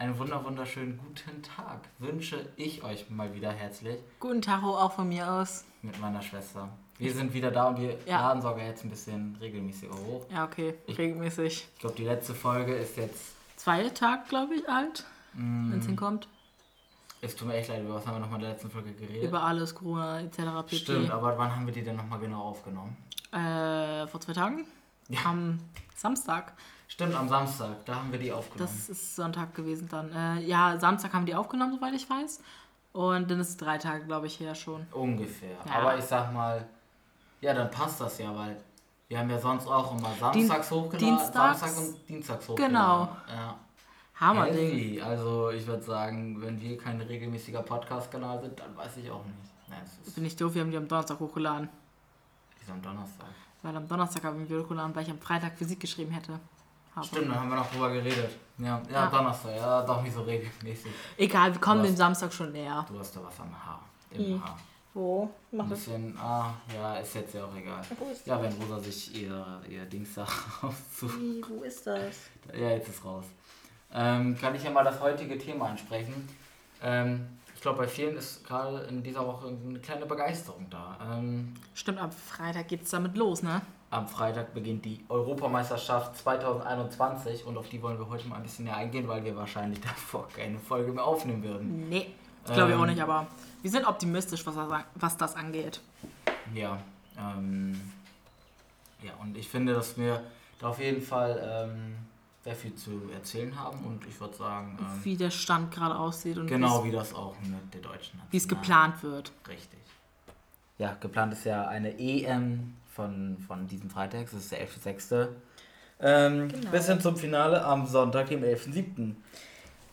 einen wunder wunderschönen guten Tag wünsche ich euch mal wieder herzlich. Guten Tag auch von mir aus. Mit meiner Schwester. Wir sind wieder da und wir ja. laden sogar jetzt ein bisschen regelmäßiger hoch. Ja, okay, ich, regelmäßig. Ich glaube, die letzte Folge ist jetzt... Zwei Tage, glaube ich, alt, mm. wenn es hinkommt. Es tut mir echt leid, über was haben wir nochmal in der letzten Folge geredet? Über alles, Corona etc. pp. Stimmt, aber wann haben wir die denn nochmal genau aufgenommen? Äh, vor zwei Tagen? Am Samstag. Stimmt, am Samstag, da haben wir die aufgenommen. Das ist Sonntag gewesen dann. Äh, ja, Samstag haben wir die aufgenommen, soweit ich weiß. Und dann ist es drei Tage, glaube ich, her schon. Ungefähr. Ja. Aber ich sag mal, ja, dann passt das ja, weil wir haben ja sonst auch immer samstags Dien hochgeladen, Dienstags? Samstag und dienstags hochgeladen. Genau. Ja. Hammer Ding. Also ich würde sagen, wenn wir kein regelmäßiger Podcast-Kanal sind, dann weiß ich auch nicht. Nein, Bin ich doof, wir haben die am Donnerstag hochgeladen. Wieso am Donnerstag? Weil am Donnerstag haben wir hochgeladen, weil ich am Freitag Physik geschrieben hätte. Aber Stimmt, dann haben wir noch drüber geredet. Ja, ja, ja, Donnerstag, ja, doch nicht so regelmäßig. Egal, wir kommen dem Samstag schon näher. Du hast da was am Haar. Im I. Haar. Wo? Mach ein bisschen, das. ah, ja, ist jetzt ja auch egal. Ja, wenn Rosa sich ihr, ihr Dienstag aussucht. Wo ist das? Ja, jetzt ist raus. Ähm, kann ich ja mal das heutige Thema ansprechen. Ähm, ich glaube, bei vielen ist gerade in dieser Woche eine kleine Begeisterung da. Ähm, Stimmt, am Freitag geht es damit los, ne? Am Freitag beginnt die Europameisterschaft 2021 und auf die wollen wir heute mal ein bisschen näher eingehen, weil wir wahrscheinlich davor keine Folge mehr aufnehmen würden. Nee, glaube ich auch ähm, nicht, aber wir sind optimistisch, was das, was das angeht. Ja, ähm, ja, und ich finde, dass wir da auf jeden Fall ähm, sehr viel zu erzählen haben und ich würde sagen. Ähm, wie der Stand gerade aussieht und genau wie das auch mit der deutschen Wie es geplant wird. Richtig. Ja, geplant ist ja eine EM von, von diesem Freitag, das ist der 11.6. Ähm, genau. Bis hin zum Finale am Sonntag, dem 11.7.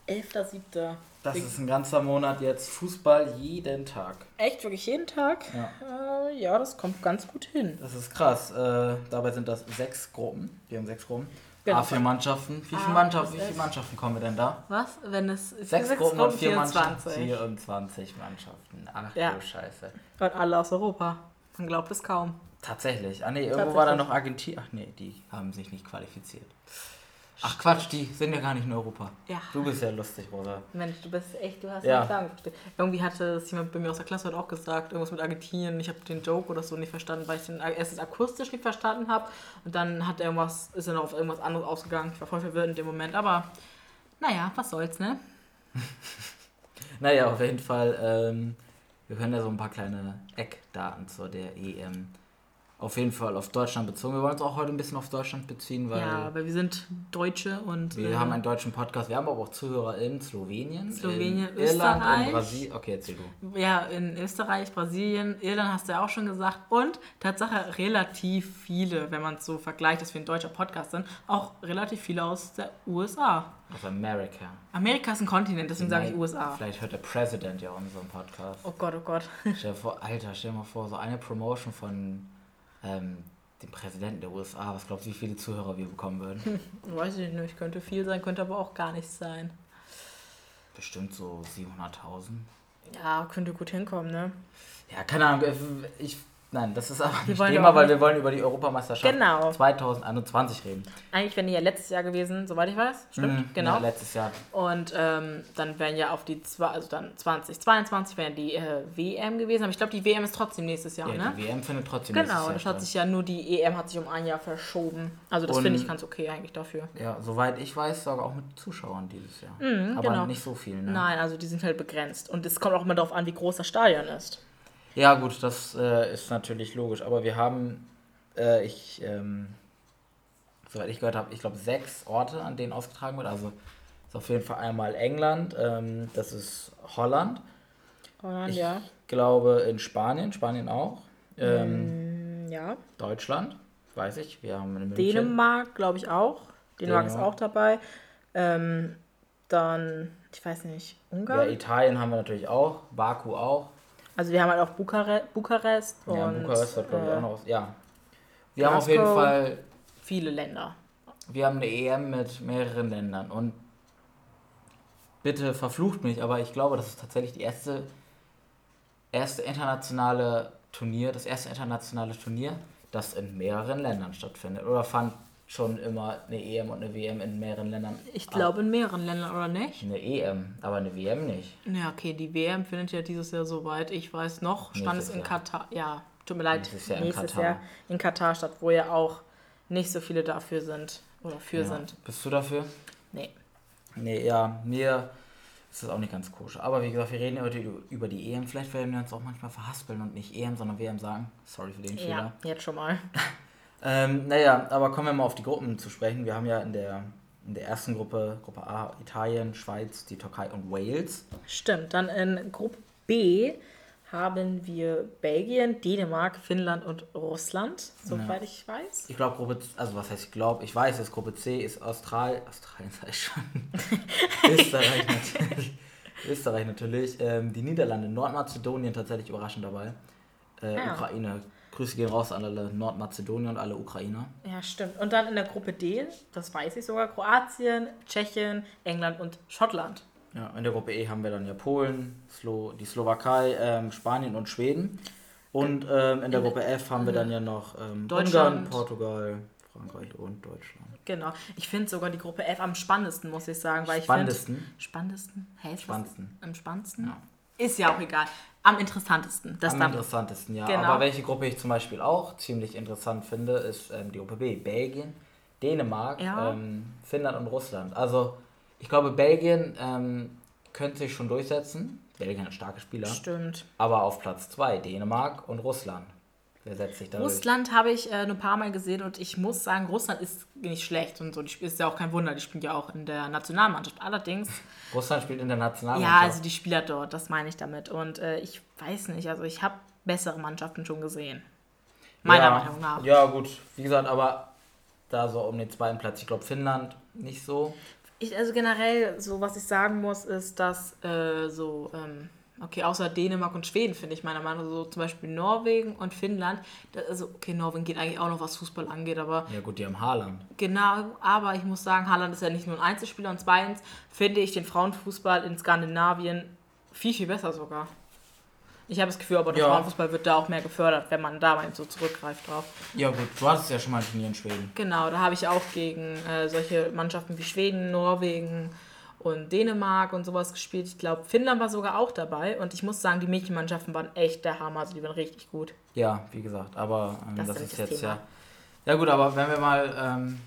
11.7. Das ist ein ganzer Monat jetzt Fußball jeden Tag. Echt? Wirklich jeden Tag? Ja. Äh, ja, das kommt ganz gut hin. Das ist krass. Äh, dabei sind das sechs Gruppen. Wir haben sechs Gruppen. Genau. A4 Mannschaften. Wie viele, Mannschaften, wie viele Mannschaften kommen wir denn da? Was? Wenn es sechs, sechs Gruppen und vier 24. Mannschaften. 24 Mannschaften. Ach ja. du Scheiße. Und alle aus Europa. Man glaubt es kaum. Tatsächlich. Ah nee, irgendwo war da noch Argentinien. Ach nee, die haben sich nicht qualifiziert. Ach Quatsch, die sind ja gar nicht in Europa. Ja. Du bist ja lustig, Rosa. Mensch, du bist echt, du hast ja Fragen verstehen. Irgendwie hatte es jemand bei mir aus der Klasse heute auch gesagt, irgendwas mit Argentinien. Ich habe den Joke oder so nicht verstanden, weil ich den erstens akustisch nicht verstanden habe und dann hat irgendwas, ist er noch auf irgendwas anderes ausgegangen. Ich war voll verwirrt in dem Moment, aber naja, was soll's, ne? naja, auf jeden Fall, ähm, wir können ja so ein paar kleine Eckdaten zu der EM auf jeden Fall auf Deutschland bezogen. Wir wollen uns auch heute ein bisschen auf Deutschland beziehen, weil. Ja, weil wir sind Deutsche und. Wir äh, haben einen deutschen Podcast. Wir haben aber auch Zuhörer in Slowenien, Slowenien, in Irland, Österreich. in Brasilien. Okay, erzähl du. Ja, in Österreich, Brasilien, Irland hast du ja auch schon gesagt. Und Tatsache relativ viele, wenn man es so vergleicht, dass wir ein deutscher Podcast sind, auch relativ viele aus der USA. Aus Amerika. Amerika ist ein Kontinent, deswegen sage ich USA. Vielleicht hört der Präsident ja unseren Podcast. Oh Gott, oh Gott. Stell dir vor, Alter, stell dir mal vor, so eine Promotion von ähm, dem Präsidenten der USA. Was glaubst du, wie viele Zuhörer wir bekommen würden? Hm, weiß ich nicht. Könnte viel sein, könnte aber auch gar nichts sein. Bestimmt so 700.000. Ja, könnte gut hinkommen, ne? Ja, keine Ahnung. Ich Nein, das ist aber nicht Thema, weil wir wollen über die Europameisterschaft genau. 2021 reden. Eigentlich wären die ja letztes Jahr gewesen, soweit ich weiß. Stimmt, mhm, genau. Ja, letztes Jahr. Und ähm, dann wären ja auf die, zwei, also dann 2022 wären die äh, WM gewesen. Aber ich glaube, die WM ist trotzdem nächstes Jahr, ja, ne? die WM findet trotzdem genau, nächstes Jahr Genau, das hat sich ja nur die EM hat sich um ein Jahr verschoben. Also das finde ich ganz okay eigentlich dafür. Ja, soweit ich weiß, sogar auch mit Zuschauern dieses Jahr. Mhm, aber genau. nicht so viel, ne? Nein, also die sind halt begrenzt. Und es kommt auch immer darauf an, wie groß das Stadion ist. Ja, gut, das äh, ist natürlich logisch. Aber wir haben, äh, ich, ähm, soweit ich gehört habe, ich glaube sechs Orte, an denen ausgetragen wird. Also ist auf jeden Fall einmal England, ähm, das ist Holland. Holland, ich ja. glaube in Spanien, Spanien auch. Ähm, mm, ja. Deutschland, weiß ich. Wir haben in Dänemark, glaube ich auch. Dänemark, Dänemark, ist auch dabei. Ähm, dann, ich weiß nicht, Ungarn. Ja, Italien haben wir natürlich auch. Baku auch. Also wir haben halt auch Bukare Bukarest ja, und Bukarest hat glaube ich auch noch. Ja. Wir Glasgow, haben auf jeden Fall viele Länder. Wir haben eine EM mit mehreren Ländern und bitte verflucht mich, aber ich glaube, das ist tatsächlich die erste erste internationale Turnier, das erste internationale Turnier, das in mehreren Ländern stattfindet. Oder fand schon immer eine EM und eine WM in mehreren Ländern. Ich glaube in mehreren Ländern, oder nicht? Eine EM, aber eine WM nicht. Ja, okay, die WM findet ja dieses Jahr soweit, ich weiß noch, stand es in Jahr. Katar. Ja, tut mir leid, nächstes Jahr, nächstes in, Katar. Jahr in Katar statt, wo ja auch nicht so viele dafür sind oder für ja. sind. Bist du dafür? Nee. Nee, ja, mir ist das auch nicht ganz koscher. Aber wie gesagt, wir reden heute über die EM. Vielleicht werden wir uns auch manchmal verhaspeln und nicht EM, sondern WM sagen. Sorry für den Fehler. Ja, jetzt schon mal. ähm, naja, aber kommen wir mal auf die Gruppen zu sprechen. Wir haben ja in der, in der ersten Gruppe, Gruppe A, Italien, Schweiz, die Türkei und Wales. Stimmt, dann in Gruppe B haben wir Belgien, Dänemark, Finnland und Russland, soweit ja. ich weiß. Ich glaube, Gruppe, also was heißt ich glaube, ich weiß, dass Gruppe C ist Austral, Australien sei schon, Österreich natürlich, Österreich natürlich, ähm, die Niederlande, Nordmazedonien tatsächlich überraschend dabei, äh, ja. Ukraine, Grüße gehen raus an alle Nordmazedonier und alle Ukrainer. Ja, stimmt. Und dann in der Gruppe D, das weiß ich sogar, Kroatien, Tschechien, England und Schottland. Ja, in der Gruppe E haben wir dann ja Polen, Slo die Slowakei, ähm, Spanien und Schweden. Und ähm, in der Gruppe F haben wir dann ja noch ähm, Ungarn, Portugal, Frankreich und Deutschland. Genau. Ich finde sogar die Gruppe F am spannendsten, muss ich sagen. Weil spannendsten? Ich spannendsten? Hey, spannendsten. Am spannendsten? Ja. Ist ja auch egal. Am interessantesten. Das am interessantesten, ja. Genau. Aber welche Gruppe ich zum Beispiel auch ziemlich interessant finde, ist ähm, die Gruppe B. Belgien, Dänemark, ja. Ähm, Finnland und Russland. Also ich glaube, Belgien ähm, könnte sich schon durchsetzen. Belgien hat starke Spieler. Stimmt. Aber auf Platz 2 Dänemark und Russland. Wer setzt sich da Russland habe ich äh, nur ein paar Mal gesehen und ich muss sagen, Russland ist nicht schlecht und so. Die ist ja auch kein Wunder, die spielen ja auch in der Nationalmannschaft. Allerdings. Russland spielt in der Nationalmannschaft. Ja, also die Spieler dort, das meine ich damit. Und äh, ich weiß nicht, also ich habe bessere Mannschaften schon gesehen. Meiner ja, Meinung nach. Ja, gut. Wie gesagt, aber da so um den zweiten Platz. Ich glaube, Finnland nicht so. Ich, also generell, so was ich sagen muss, ist, dass äh, so, ähm, okay, außer Dänemark und Schweden finde ich meiner Meinung nach, so zum Beispiel Norwegen und Finnland, das, also okay, Norwegen geht eigentlich auch noch, was Fußball angeht, aber... Ja gut, die haben Haaland. Genau, aber ich muss sagen, Haaland ist ja nicht nur ein Einzelspieler und zweitens finde ich den Frauenfußball in Skandinavien viel, viel besser sogar. Ich habe das Gefühl, aber der ja. Frauenfußball wird da auch mehr gefördert, wenn man da mal so zurückgreift drauf. Ja gut, du hattest ja schon mal ein Turnier in Schweden. Genau, da habe ich auch gegen äh, solche Mannschaften wie Schweden, Norwegen und Dänemark und sowas gespielt. Ich glaube, Finnland war sogar auch dabei und ich muss sagen, die Mädchenmannschaften waren echt der Hammer, also die waren richtig gut. Ja, wie gesagt, aber ähm, das, das ist jetzt Thema. ja... Ja gut, aber wenn wir mal... Ähm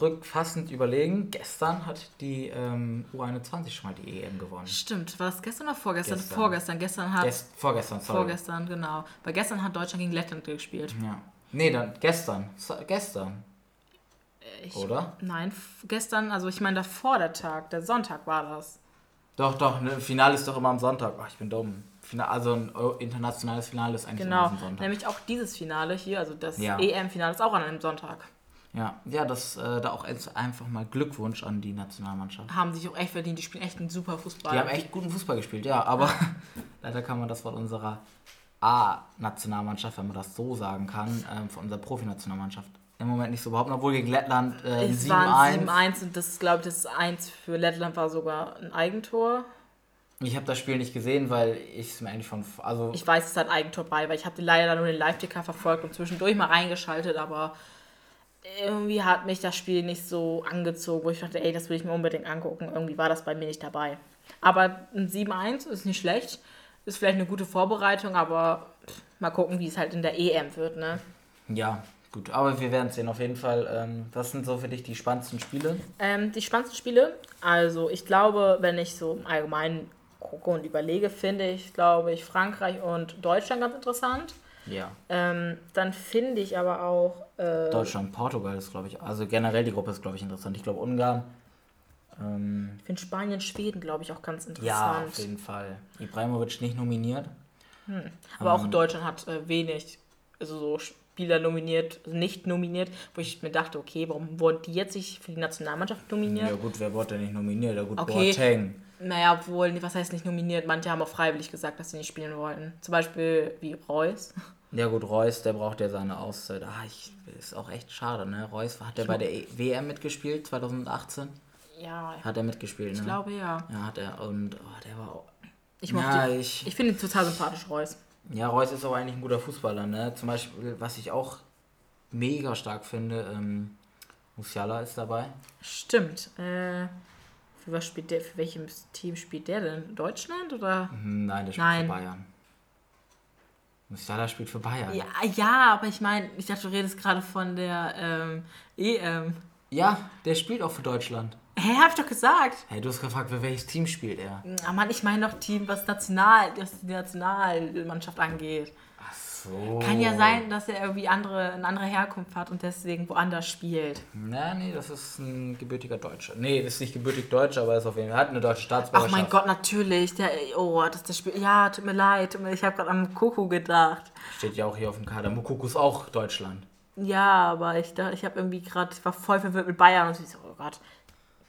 rückfassend überlegen, gestern hat die ähm, U21 schon mal die EM gewonnen. Stimmt, war das gestern oder vorgestern? Gestern. Vorgestern, gestern hat. Gest vorgestern, sorry. Vorgestern, genau. Weil gestern hat Deutschland gegen Lettland gespielt. Ja. Nee, dann gestern. Gestern. Ich, oder? Nein, gestern, also ich meine davor der Tag, der Sonntag war das. Doch, doch, ne, Finale ist doch immer am Sonntag. Ach, ich bin dumm. Also ein internationales Finale ist eigentlich genau, immer am Sonntag. Genau, nämlich auch dieses Finale hier, also das ja. EM-Finale ist auch an einem Sonntag. Ja, ja, das äh, da auch einfach mal Glückwunsch an die Nationalmannschaft. Haben sich auch echt verdient, die spielen echt einen super Fußball. Die haben echt guten Fußball gespielt, ja, aber leider kann man das von unserer A-Nationalmannschaft, wenn man das so sagen kann, äh, von unserer Profi-Nationalmannschaft im Moment nicht so behaupten, obwohl gegen Lettland äh, 7-1. Es waren 7-1 und das glaube ich, das 1 für Lettland war sogar ein Eigentor. Ich habe das Spiel nicht gesehen, weil ich es mir eigentlich von. Also ich weiß, es hat Eigentor bei, weil ich habe leider nur den Live-Ticker verfolgt und zwischendurch mal reingeschaltet, aber irgendwie hat mich das Spiel nicht so angezogen, wo ich dachte, ey, das will ich mir unbedingt angucken. Irgendwie war das bei mir nicht dabei. Aber ein 7-1 ist nicht schlecht. Ist vielleicht eine gute Vorbereitung, aber pff, mal gucken, wie es halt in der EM wird, ne? Ja, gut. Aber wir werden sehen auf jeden Fall. Ähm, was sind so für dich die spannendsten Spiele? Ähm, die spannendsten Spiele? Also, ich glaube, wenn ich so im Allgemeinen gucke und überlege, finde ich, glaube ich, Frankreich und Deutschland ganz interessant. Ja. Ähm, dann finde ich aber auch. Äh, Deutschland, Portugal ist, glaube ich. Also generell die Gruppe ist, glaube ich, interessant. Ich glaube, Ungarn. Ähm, ich finde Spanien, Schweden, glaube ich, auch ganz interessant. Ja, auf jeden Fall. Ibrahimovic nicht nominiert. Hm. Aber ähm, auch Deutschland hat äh, wenig, also so Spieler nominiert, nicht nominiert, wo ich mir dachte, okay, warum wurden die jetzt nicht für die Nationalmannschaft nominiert? Ja gut, wer wurde denn nicht nominiert? Ja gut, okay. Boateng. Naja, obwohl, was heißt nicht nominiert? Manche haben auch freiwillig gesagt, dass sie nicht spielen wollten. Zum Beispiel wie Reus. Ja gut, Reus, der braucht ja seine Auszeit. Ah, ich, ist auch echt schade, ne? Reus, hat der bei der WM mitgespielt, 2018? Ja. Hat er mitgespielt, ne? Ich glaube, ja. Ja, hat er. Und oh, der war auch... Ich mochte ja, ich, ich finde ihn total sympathisch, Reus. Ja, Reus ist auch eigentlich ein guter Fußballer, ne? Zum Beispiel, was ich auch mega stark finde, ähm, Musiala ist dabei. Stimmt. Äh, für was spielt der, für welches Team spielt der denn? Deutschland oder? Mhm, nein, der spielt Nein. für Bayern. Musiala spielt für Bayern. Ja, ja aber ich meine, ich dachte, du redest gerade von der ähm, EM. Ja, der spielt auch für Deutschland. Hä, hab ich doch gesagt. Hey, du hast gefragt, für welches Team spielt er? Ah, Mann, ich meine doch Team, was National, was die Nationalmannschaft angeht. Ach so. Kann ja sein, dass er irgendwie andere, eine andere Herkunft hat und deswegen woanders spielt. Na, nee, das ist ein gebürtiger Deutscher. Nee, das ist nicht gebürtig Deutsch, aber er ist auf jeden Fall, hat eine deutsche Staatsbürgerschaft. Ach mein Gott, natürlich. Der, oh, das der Spiel. Ja, tut mir leid. Ich habe gerade an Kuku gedacht. Steht ja auch hier auf dem Kader. Mukuku ist auch Deutschland. Ja, aber ich, ich habe irgendwie gerade, ich war voll verwirrt mit Bayern und ich so, oh Gott,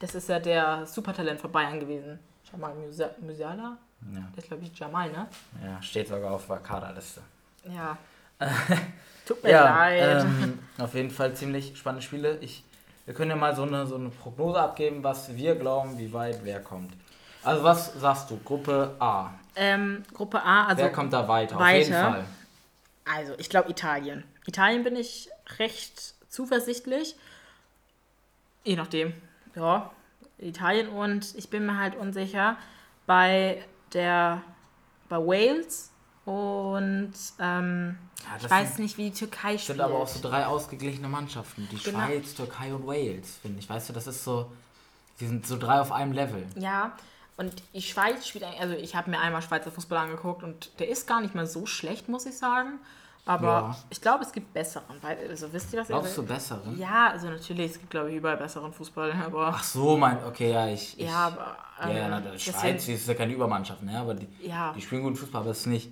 das ist ja der Supertalent von Bayern gewesen. Jamal Musiala? Ja. Der ist, glaube ich, Jamal, ne? Ja, steht sogar auf der Kaderliste. Ja. Tut mir ja, leid. Ähm, auf jeden Fall ziemlich spannende Spiele. Ich, wir können ja mal so eine, so eine Prognose abgeben, was wir glauben, wie weit wer kommt. Also was sagst du? Gruppe A. Ähm, Gruppe A, also. Wer kommt da weiter? weiter. Auf jeden Fall. Also, ich glaube Italien. Italien bin ich recht zuversichtlich. Je nachdem. Ja, Italien und ich bin mir halt unsicher bei der bei Wales und ähm, ja, ich weiß nicht, wie die Türkei spielt. sind aber auch so drei ausgeglichene Mannschaften. Die genau. Schweiz, Türkei und Wales, finde ich. Weißt du, das ist so, die sind so drei auf einem Level. Ja, und die Schweiz spielt eigentlich, also ich habe mir einmal Schweizer Fußball angeguckt und der ist gar nicht mal so schlecht, muss ich sagen. Aber ja. ich glaube, es gibt besseren. Also wisst ihr, was Glaubst du besseren? Ja, also natürlich, es gibt, glaube ich, überall besseren Fußball. Aber Ach so, mein, okay, ja, ich. ich ja, aber. Ähm, ja, na, die Schweiz ist ja keine Übermannschaft, ne? Aber die, ja. die spielen guten Fußball, aber es ist nicht.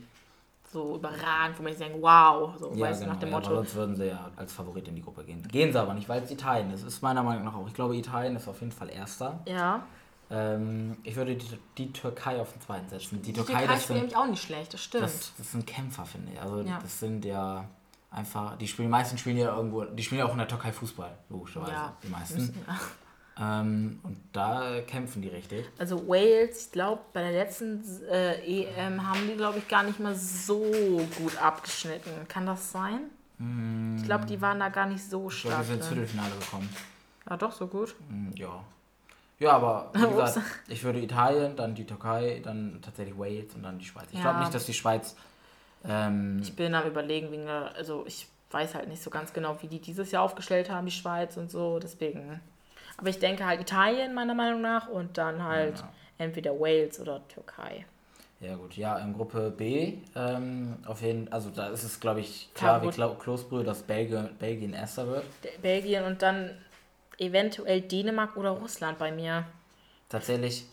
So überragend, wo man sich denkt, wow, so, ja, weißt genau, nach dem ja, Motto. sonst würden sie ja als Favorit in die Gruppe gehen. Gehen sie aber nicht, weil es Italien ist. Ist meiner Meinung nach auch. Ich glaube, Italien ist auf jeden Fall Erster. Ja. Ähm, ich würde die, die, Türkei auf den zweiten setzen. Die, die Türkei, Türkei ist nämlich auch nicht schlecht, das stimmt. Das, das sind Kämpfer, finde ich. Also, ja. das sind ja einfach, die spielen, meisten spielen ja irgendwo, die spielen ja auch in der Türkei Fußball, logischerweise, ja, die meisten. Müssen, ja. ähm, und da kämpfen die richtig. Also Wales, ich glaube, bei der letzten äh, EM haben die, glaube ich, gar nicht mal so gut abgeschnitten. Kann das sein? Mm. Ich glaube, die waren da gar nicht so stark. Ich glaube, die sind ins Viertelfinale gekommen. Ja, doch, so gut. Mm, ja. Ja, aber wie gesagt, ich würde Italien, dann die Türkei, dann tatsächlich Wales und dann die Schweiz. Ich ja. glaube nicht, dass die Schweiz ähm, ich bin am überlegen, wegen der, also ich weiß halt nicht so ganz genau, wie die dieses Jahr aufgestellt haben, die Schweiz und so, deswegen. Aber ich denke halt Italien meiner Meinung nach und dann halt ja. entweder Wales oder Türkei. Ja gut, ja, in Gruppe B, ähm, auf jeden also da ist es glaube ich klar ja, wie Klosbrühe, dass Belgien, Belgien erster wird. Belgien und dann eventuell Dänemark oder Russland bei mir. Tatsächlich,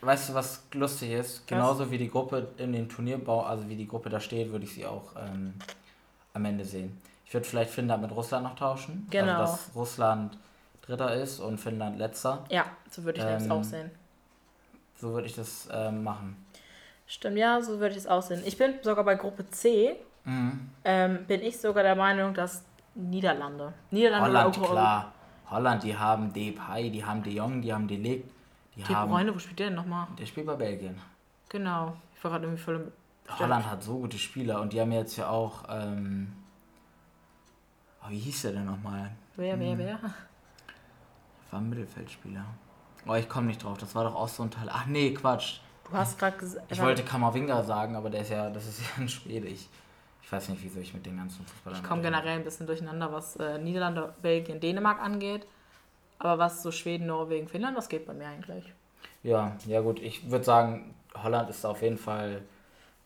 weißt du, was lustig ist? Was? Genauso wie die Gruppe in den Turnierbau, also wie die Gruppe da steht, würde ich sie auch ähm, am Ende sehen. Ich würde vielleicht Finnland mit Russland noch tauschen. Also, genau. Also, dass Russland Dritter ist und Finnland Letzter. Ja, so würde ich ähm, das auch sehen. So würde ich das ähm, machen. Stimmt, ja, so würde ich es auch sehen. Ich bin sogar bei Gruppe C, mhm. ähm, bin ich sogar der Meinung, dass Niederlande. Niederlande Holland, klar. Holland, die haben Depay, die haben De Jong, die haben Delikt. Die De Bruyne, wo spielt der denn nochmal? Der spielt bei Belgien. Genau. Ich war gerade irgendwie voll im Holland hat so gute Spieler und die haben jetzt ja auch. Ähm, oh, wie hieß der denn nochmal? Wer, wer, hm. wer? War ein Mittelfeldspieler. Oh, ich komme nicht drauf. Das war doch auch so ein Teil. Ach nee, Quatsch. Du hast gerade gesagt. Ich wollte Kammerwinger sagen, aber der ist ja, das ist ja ein Schwede. Ich, weiß nicht, wieso ich mit den ganzen Fußballern. Ich komme generell ein bisschen durcheinander, was äh, Niederlande, Belgien, Dänemark angeht. Aber was so Schweden, Norwegen, Finnland, was geht bei mir eigentlich? Ja, ja gut, ich würde sagen, Holland ist auf jeden Fall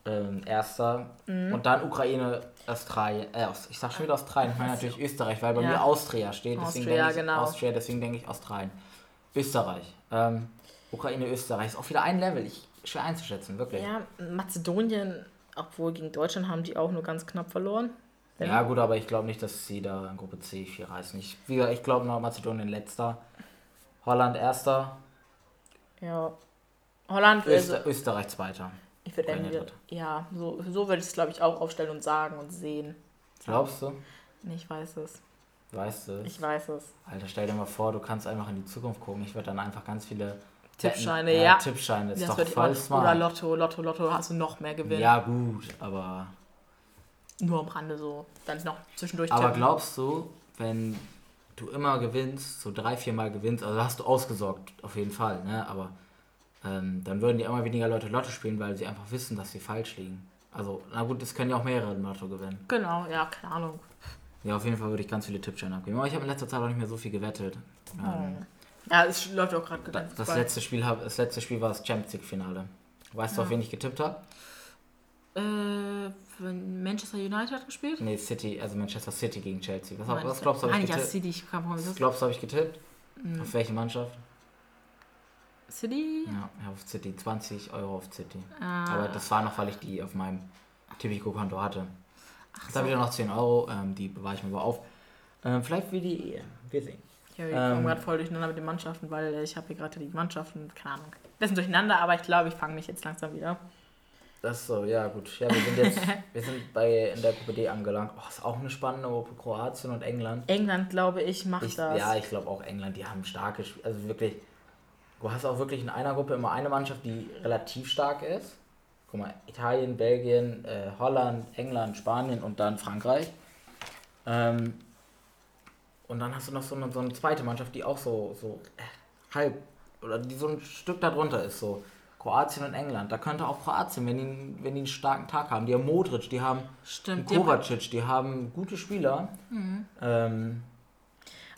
ähm, Erster. Mhm. Und dann Ukraine, Australien, äh, ich sag schon wieder Australien, ich meine natürlich Österreich, weil bei ja. mir Austria steht, deswegen Austria, denke ich genau. Austria, deswegen denke ich Australien. Österreich. Ähm, Ukraine, Österreich ist auch wieder ein Level, ich, schwer einzuschätzen, wirklich. Ja, Mazedonien, obwohl gegen Deutschland haben die auch nur ganz knapp verloren. Ja, gut, aber ich glaube nicht, dass sie da in Gruppe C viel reißen. Ich, ich glaube noch Mazedonien letzter, Holland erster. Ja. Holland Öster also, Österreich zweiter. Ich würde ja, so, so würde ich es glaube ich auch aufstellen und sagen und sehen. Glaubst du? Ich weiß es. Weißt du es? Ich weiß es. Alter, stell dir mal vor, du kannst einfach in die Zukunft gucken. Ich würde dann einfach ganz viele Tippscheine, ja. ja. Tippscheine, ist das doch voll smart. Oder Lotto, Lotto, Lotto, hast du noch mehr Gewinn. Ja, gut, aber nur am Rande so. Dann noch zwischendurch. Aber tippen. glaubst du, wenn du immer gewinnst, so drei, vier Mal gewinnst, also hast du ausgesorgt, auf jeden Fall, ne? Aber ähm, dann würden die immer weniger Leute Lotto spielen, weil sie einfach wissen, dass sie falsch liegen. Also, na gut, es können ja auch mehrere Lotto gewinnen. Genau, ja, keine Ahnung. Ja, auf jeden Fall würde ich ganz viele Tippscheine abgeben. Aber ich habe in letzter Zeit auch nicht mehr so viel gewettet. Ähm, ja, es läuft auch gerade das, das letzte Spiel Das letzte Spiel war das Champions League Finale. Weißt ja. du, auf wen ich getippt habe? Äh, Manchester United hat gespielt? Nee, City, also Manchester City gegen Chelsea. Was, was, was glaubst du, habe ich getippt? Ja, City, ich kann was glaubst du, habe ich getippt? Mhm. Auf welche Mannschaft? City? Ja, auf City. 20 Euro auf City. Ah. Aber das war noch, weil ich die auf meinem Tipico-Konto hatte. Ach Jetzt so. habe ich noch 10 Euro, ähm, die bewahre ich mir aber auf. Ähm, vielleicht wie die Ehe. Wir sehen. Ja, wir ähm, kommen gerade voll durcheinander mit den Mannschaften, weil ich habe hier gerade die Mannschaften, keine Ahnung, bisschen durcheinander, aber ich glaube, ich fange mich jetzt langsam wieder. Das so, ja gut. Ja, wir sind jetzt wir sind bei in der Gruppe D angelangt. Oh, ist auch eine spannende Gruppe, Kroatien und England. England, glaube ich, macht ich, das. Ja, ich glaube auch England, die haben starke. Also wirklich, du hast auch wirklich in einer Gruppe immer eine Mannschaft, die relativ stark ist. Guck mal, Italien, Belgien, äh, Holland, England, Spanien und dann Frankreich. Ähm, und dann hast du noch so eine, so eine zweite Mannschaft, die auch so, so äh, halb oder die so ein Stück darunter ist. So Kroatien und England. Da könnte auch Kroatien, wenn die, wenn die einen starken Tag haben. Die haben Modric, die haben Stimmt, Kovacic, die haben gute Spieler. Mhm. Ähm,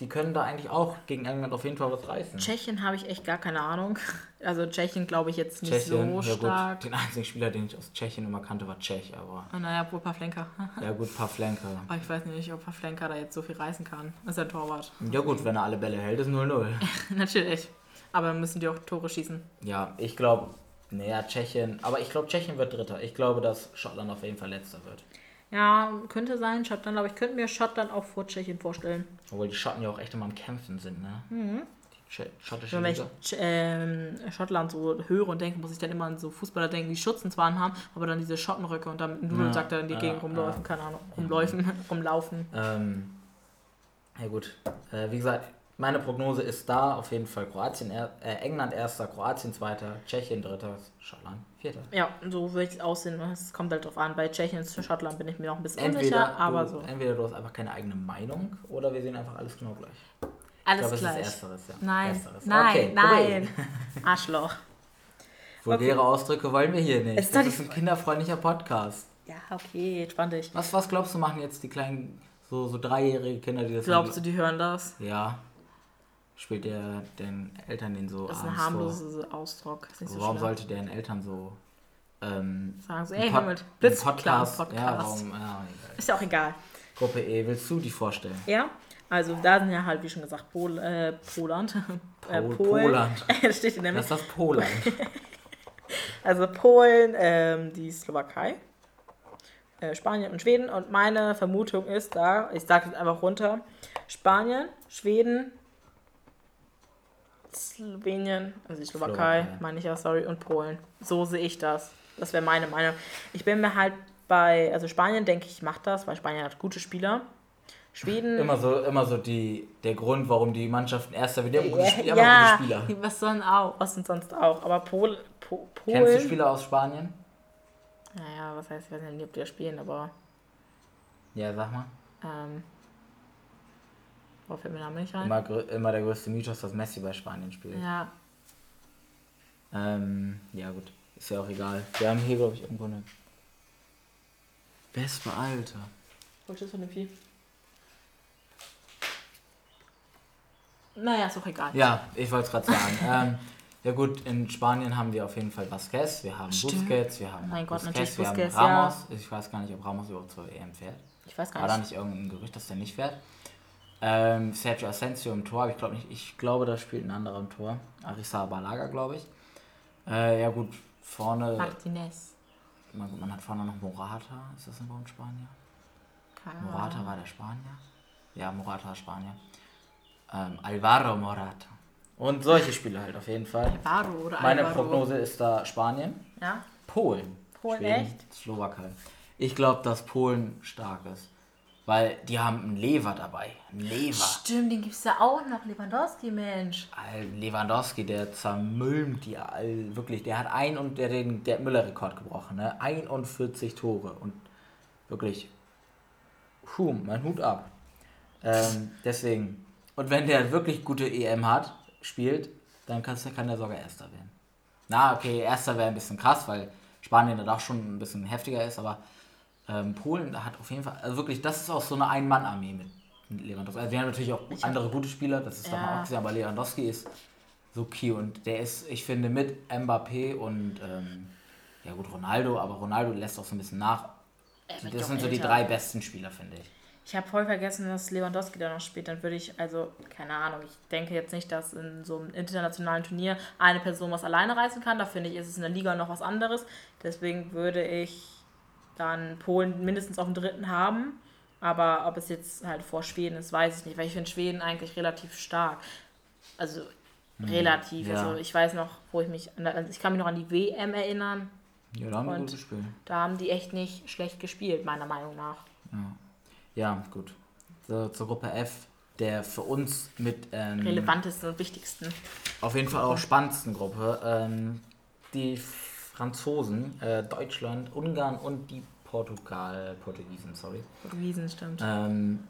die können da eigentlich auch gegen England auf jeden Fall was reißen. Tschechien habe ich echt gar keine Ahnung. Also Tschechien glaube ich jetzt nicht Tschechien, so stark. Gut, den einzigen Spieler, den ich aus Tschechien immer kannte, war Tschech, aber. Oh, naja, wohl Pavlenka. ja gut, Pavlenka. Aber ich weiß nicht, ob Pavlenka da jetzt so viel reißen kann. Das ist ein Torwart. Ja gut, wenn er alle Bälle hält, ist 0-0. Natürlich. Aber müssen die auch Tore schießen. Ja, ich glaube, naja, Tschechien. Aber ich glaube, Tschechien wird Dritter. Ich glaube, dass Schottland auf jeden Fall Letzter wird. Ja, könnte sein, Schottland, aber ich könnte mir Schottland auch vor Tschechien vorstellen. Obwohl die Schotten ja auch echt immer am Kämpfen sind, ne? Mhm. Die schottische Wenn ich ähm, Schottland so höre und denke, muss ich dann immer an so Fußballer denken, die Schutzen zwar haben, aber dann diese Schottenröcke und dann mit Nudeln sagt er in die ja, Gegend rumlaufen, ja. keine Ahnung, rumläufen, rumlaufen. Ähm, ja gut, äh, wie gesagt, meine Prognose ist da auf jeden Fall Kroatien, äh, England erster, Kroatien zweiter, Tschechien dritter, Schottland vierter. Ja, so würde es aussehen. Es kommt halt drauf an. Bei Tschechien und Schottland bin ich mir noch ein bisschen entweder unsicher, aber du, so. Entweder du hast einfach keine eigene Meinung oder wir sehen einfach alles genau gleich. Alles ich glaube, gleich. Es ist Ersteres, ja. Nein, Ersteres. nein, okay, nein. Arschloch. Vulgäre okay. Ausdrücke wollen wir hier nicht. Ist das ist ein kinderfreundlicher Podcast. Ja, okay, entspann dich. Was, was glaubst du, machen jetzt die kleinen, so, so dreijährige Kinder, die das Glaubst du, die hören das? Ja spielt der den Eltern den so. Das ist ein harmloser Ausdruck. So warum sollte deren Eltern so. Ähm, Sagen so, ey, hör mit Blitz Podcast. Podcast. Ja, warum, ja, ist ja auch egal. Gruppe E, willst du die vorstellen? Ja, also da sind ja halt, wie schon gesagt, Pol, äh, Poland. äh, Polen. Poland. das steht in der Das ist das Poland. also Polen, ähm, die Slowakei, äh, Spanien und Schweden. Und meine Vermutung ist da, ich sage jetzt einfach runter, Spanien, Schweden, Slowenien, also die Slowakei, Slowakei. meine ich ja, sorry, und Polen. So sehe ich das. Das wäre meine Meinung. Ich bin mir halt bei, also Spanien denke ich, macht das, weil Spanien hat gute Spieler. Schweden. Immer so, immer so die, der Grund, warum die Mannschaften erster werden. Die haben gute, Spieler, ja, gute Spieler. Was sollen auch, was sind sonst auch. Aber Pol, po, Polen. Kennst du Spieler aus Spanien? Naja, was heißt, ich weiß nicht, ob die da spielen, aber. Ja, sag mal. Ähm, Boah, fällt mir Name nicht ein. Immer, immer der größte Mythos, dass Messi bei Spanien spielt. Ja. Ähm, ja gut, ist ja auch egal. Wir haben hier, glaube ich, irgendwo eine Wespe, Alter. Ist das für eine Vieh? Naja, ist auch egal. Ja, ich wollte es gerade sagen. ähm, ja gut, in Spanien haben wir auf jeden Fall Vasquez, wir haben Stimmt. Busquets, wir haben mein Gott, Busquets, wir Busquets, haben Ramos. Ja. Ich weiß gar nicht, ob Ramos überhaupt zur EM fährt. Ich weiß gar nicht. War da nicht irgendein Gerücht, dass der nicht fährt? Ähm, Sergio Asensio im Tor, ich glaube nicht, ich glaube, da spielt ein anderer im Tor. Arisa Balaga, glaube ich. Äh, ja gut, vorne. Martinez. Man, man, hat vorne noch Morata, ist das ein Spanier? Keine Morata war der Spanier? Ja, Morata war Spanier. Ähm, Alvaro Morata. Und solche Spiele halt auf jeden Fall. Alvaro oder Meine Alvaro. Prognose ist da Spanien. Ja. Polen. Polen Schweden, echt? Slowakei. Ich glaube, dass Polen stark ist. Weil die haben einen Lever dabei. Einen Lever. Stimmt, den gibt es ja auch noch. Lewandowski, Mensch. Lewandowski, der zermülmt die all, wirklich. Der hat ein und der den der Müller-Rekord gebrochen. Ne? 41 Tore. Und wirklich puh, mein Hut ab. Ähm, deswegen. Und wenn der wirklich gute EM hat, spielt, dann kann, kann der sogar Erster werden. Na, okay, Erster wäre ein bisschen krass, weil Spanien da doch schon ein bisschen heftiger ist, aber ähm, Polen hat auf jeden Fall, also wirklich, das ist auch so eine Ein-Mann-Armee mit Lewandowski. Also wir haben natürlich auch ich andere gute Spieler, das ist ja. auch gesehen, aber Lewandowski ist so key und der ist, ich finde, mit Mbappé und ähm, ja gut, Ronaldo, aber Ronaldo lässt auch so ein bisschen nach. Das sind so die drei besten Spieler, finde ich. Ich habe voll vergessen, dass Lewandowski da noch spielt. Dann würde ich, also, keine Ahnung, ich denke jetzt nicht, dass in so einem internationalen Turnier eine Person was alleine reißen kann. Da finde ich, ist es in der Liga noch was anderes. Deswegen würde ich dann Polen mindestens auf dem dritten haben. Aber ob es jetzt halt vor Schweden ist, weiß ich nicht, weil ich finde Schweden eigentlich relativ stark. Also hm, relativ. Ja. Also ich weiß noch, wo ich mich, also ich kann mich noch an die WM erinnern. Ja, da haben die gut gespielt. Da haben die echt nicht schlecht gespielt, meiner Meinung nach. Ja. Ja, gut. So, zur Gruppe F, der für uns mit. Ähm, Relevantesten und wichtigsten. Auf jeden Fall auch spannendsten Gruppe. Ähm, die Franzosen, äh, Deutschland, Ungarn und die Portugal, Portugiesen, sorry. Portugiesen, stimmt. Ähm,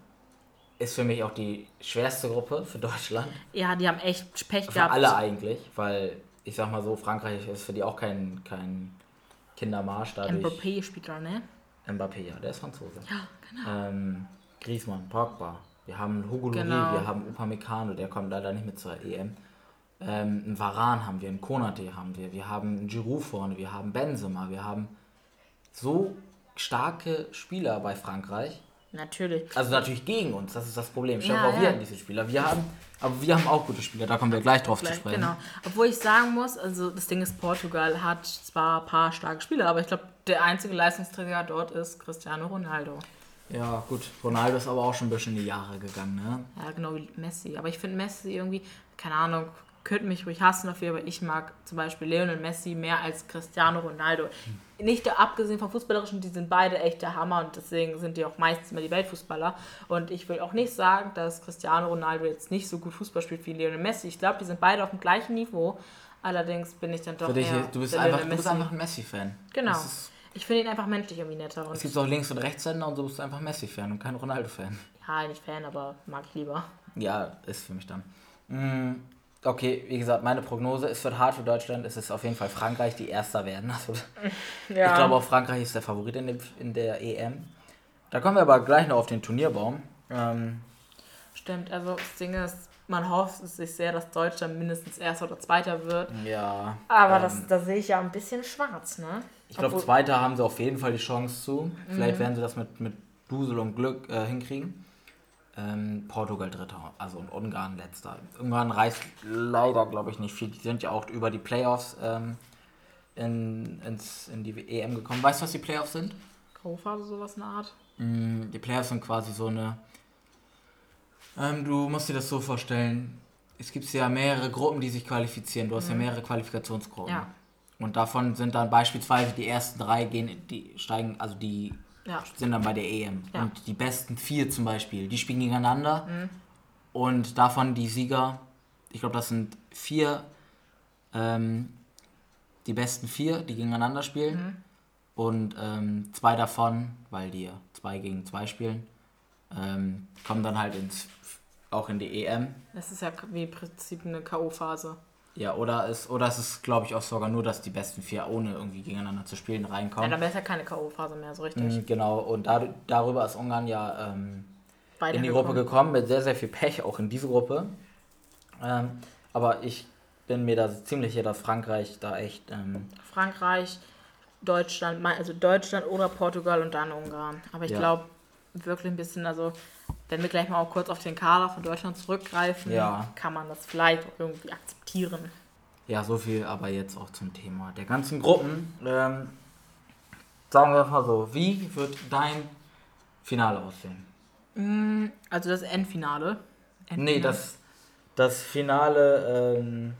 ist für mich auch die schwerste Gruppe für Deutschland. Ja, die haben echt Pech für gehabt. alle eigentlich, weil ich sag mal so, Frankreich ist für die auch kein, kein Kindermarsch. Dadurch, Mbappé spielt da, ne? Mbappé, ja, der ist Franzose. Ja, genau. Ähm, Griezmann, Pogba. Wir haben Hugo genau. wir haben Upamecano, der kommt leider nicht mit zur EM. Ähm, einen Varan haben wir, einen Konate haben wir, wir haben einen Giroud vorne, wir haben Benzema, wir haben so starke Spieler bei Frankreich. Natürlich. Also natürlich gegen uns, das ist das Problem. Ich ja, glaube, auch ja. wir haben diese Spieler. Wir haben, aber wir haben auch gute Spieler, da kommen wir gleich drauf gleich, zu sprechen. Genau. Obwohl ich sagen muss, also das Ding ist, Portugal hat zwar ein paar starke Spieler, aber ich glaube, der einzige Leistungsträger dort ist Cristiano Ronaldo. Ja, gut. Ronaldo ist aber auch schon ein bisschen in die Jahre gegangen, ne? Ja, genau wie Messi. Aber ich finde Messi irgendwie, keine Ahnung, könnte mich ruhig hassen dafür, aber ich mag zum Beispiel Lionel Messi mehr als Cristiano Ronaldo. Hm. Nicht abgesehen vom Fußballerischen, die sind beide echt der Hammer und deswegen sind die auch meistens immer die Weltfußballer. Und ich will auch nicht sagen, dass Cristiano Ronaldo jetzt nicht so gut Fußball spielt wie Lionel Messi. Ich glaube, die sind beide auf dem gleichen Niveau. Allerdings bin ich dann doch. Für dich, du, bist einfach, du bist einfach ein Messi-Fan. Genau. Ich finde ihn einfach menschlich irgendwie netter. es gibt auch Links- und Rechtshänder und so bist du einfach Messi-Fan und kein Ronaldo-Fan. Ja, nicht Fan, aber mag ich lieber. Ja, ist für mich dann. Mhm. Okay, wie gesagt, meine Prognose, es wird hart für Deutschland. Es ist auf jeden Fall Frankreich, die Erster werden. Also, ja. Ich glaube auch Frankreich ist der Favorit in, dem, in der EM. Da kommen wir aber gleich noch auf den Turnierbaum. Ähm, Stimmt, also das Ding ist, man hofft sich sehr, dass Deutschland mindestens Erster oder Zweiter wird. Ja. Aber ähm, das, da sehe ich ja ein bisschen schwarz, ne? Ich glaube, Zweiter haben sie auf jeden Fall die Chance zu. Vielleicht mhm. werden sie das mit, mit Dusel und Glück äh, hinkriegen. Ähm, Portugal dritter, also und Ungarn letzter. Ungarn reißt leider, glaube ich, nicht viel. Die sind ja auch über die Playoffs ähm, in, ins, in die EM gekommen. Weißt du, was die Playoffs sind? Grauphase, sowas in der Art? Mm, die Playoffs sind quasi so eine. Ähm, du musst dir das so vorstellen. Es gibt ja mehrere Gruppen, die sich qualifizieren. Du hast mhm. ja mehrere Qualifikationsgruppen. Ja. Und davon sind dann beispielsweise die ersten drei gehen, die steigen, also die ja. sind dann bei der EM. Ja. Und die besten vier zum Beispiel, die spielen gegeneinander. Mhm. Und davon die Sieger, ich glaube, das sind vier, ähm, die besten vier, die gegeneinander spielen. Mhm. Und ähm, zwei davon, weil die zwei gegen zwei spielen, ähm, kommen dann halt ins, auch in die EM. Das ist ja wie im Prinzip eine K.O.-Phase. Ja, oder es, oder es ist, glaube ich, auch sogar nur, dass die besten vier, ohne irgendwie gegeneinander zu spielen, reinkommen. Ja, dann ist ja keine K.O.-Phase mehr, so richtig. Mhm, genau, und da, darüber ist Ungarn ja ähm, in die gekommen. Gruppe gekommen, mit sehr, sehr viel Pech, auch in diese Gruppe. Ähm, aber ich bin mir da ziemlich sicher, dass Frankreich da echt. Ähm, Frankreich, Deutschland, also Deutschland oder Portugal und dann Ungarn. Aber ich ja. glaube wirklich ein bisschen, also wenn wir gleich mal auch kurz auf den Kader von Deutschland zurückgreifen, ja. kann man das vielleicht auch irgendwie akzeptieren. Ja, so viel aber jetzt auch zum Thema der ganzen Gruppen. Ähm, sagen wir mal so, wie wird dein Finale aussehen? Mm, also das Endfinale. Endfinale. Nee, das, das Finale ähm,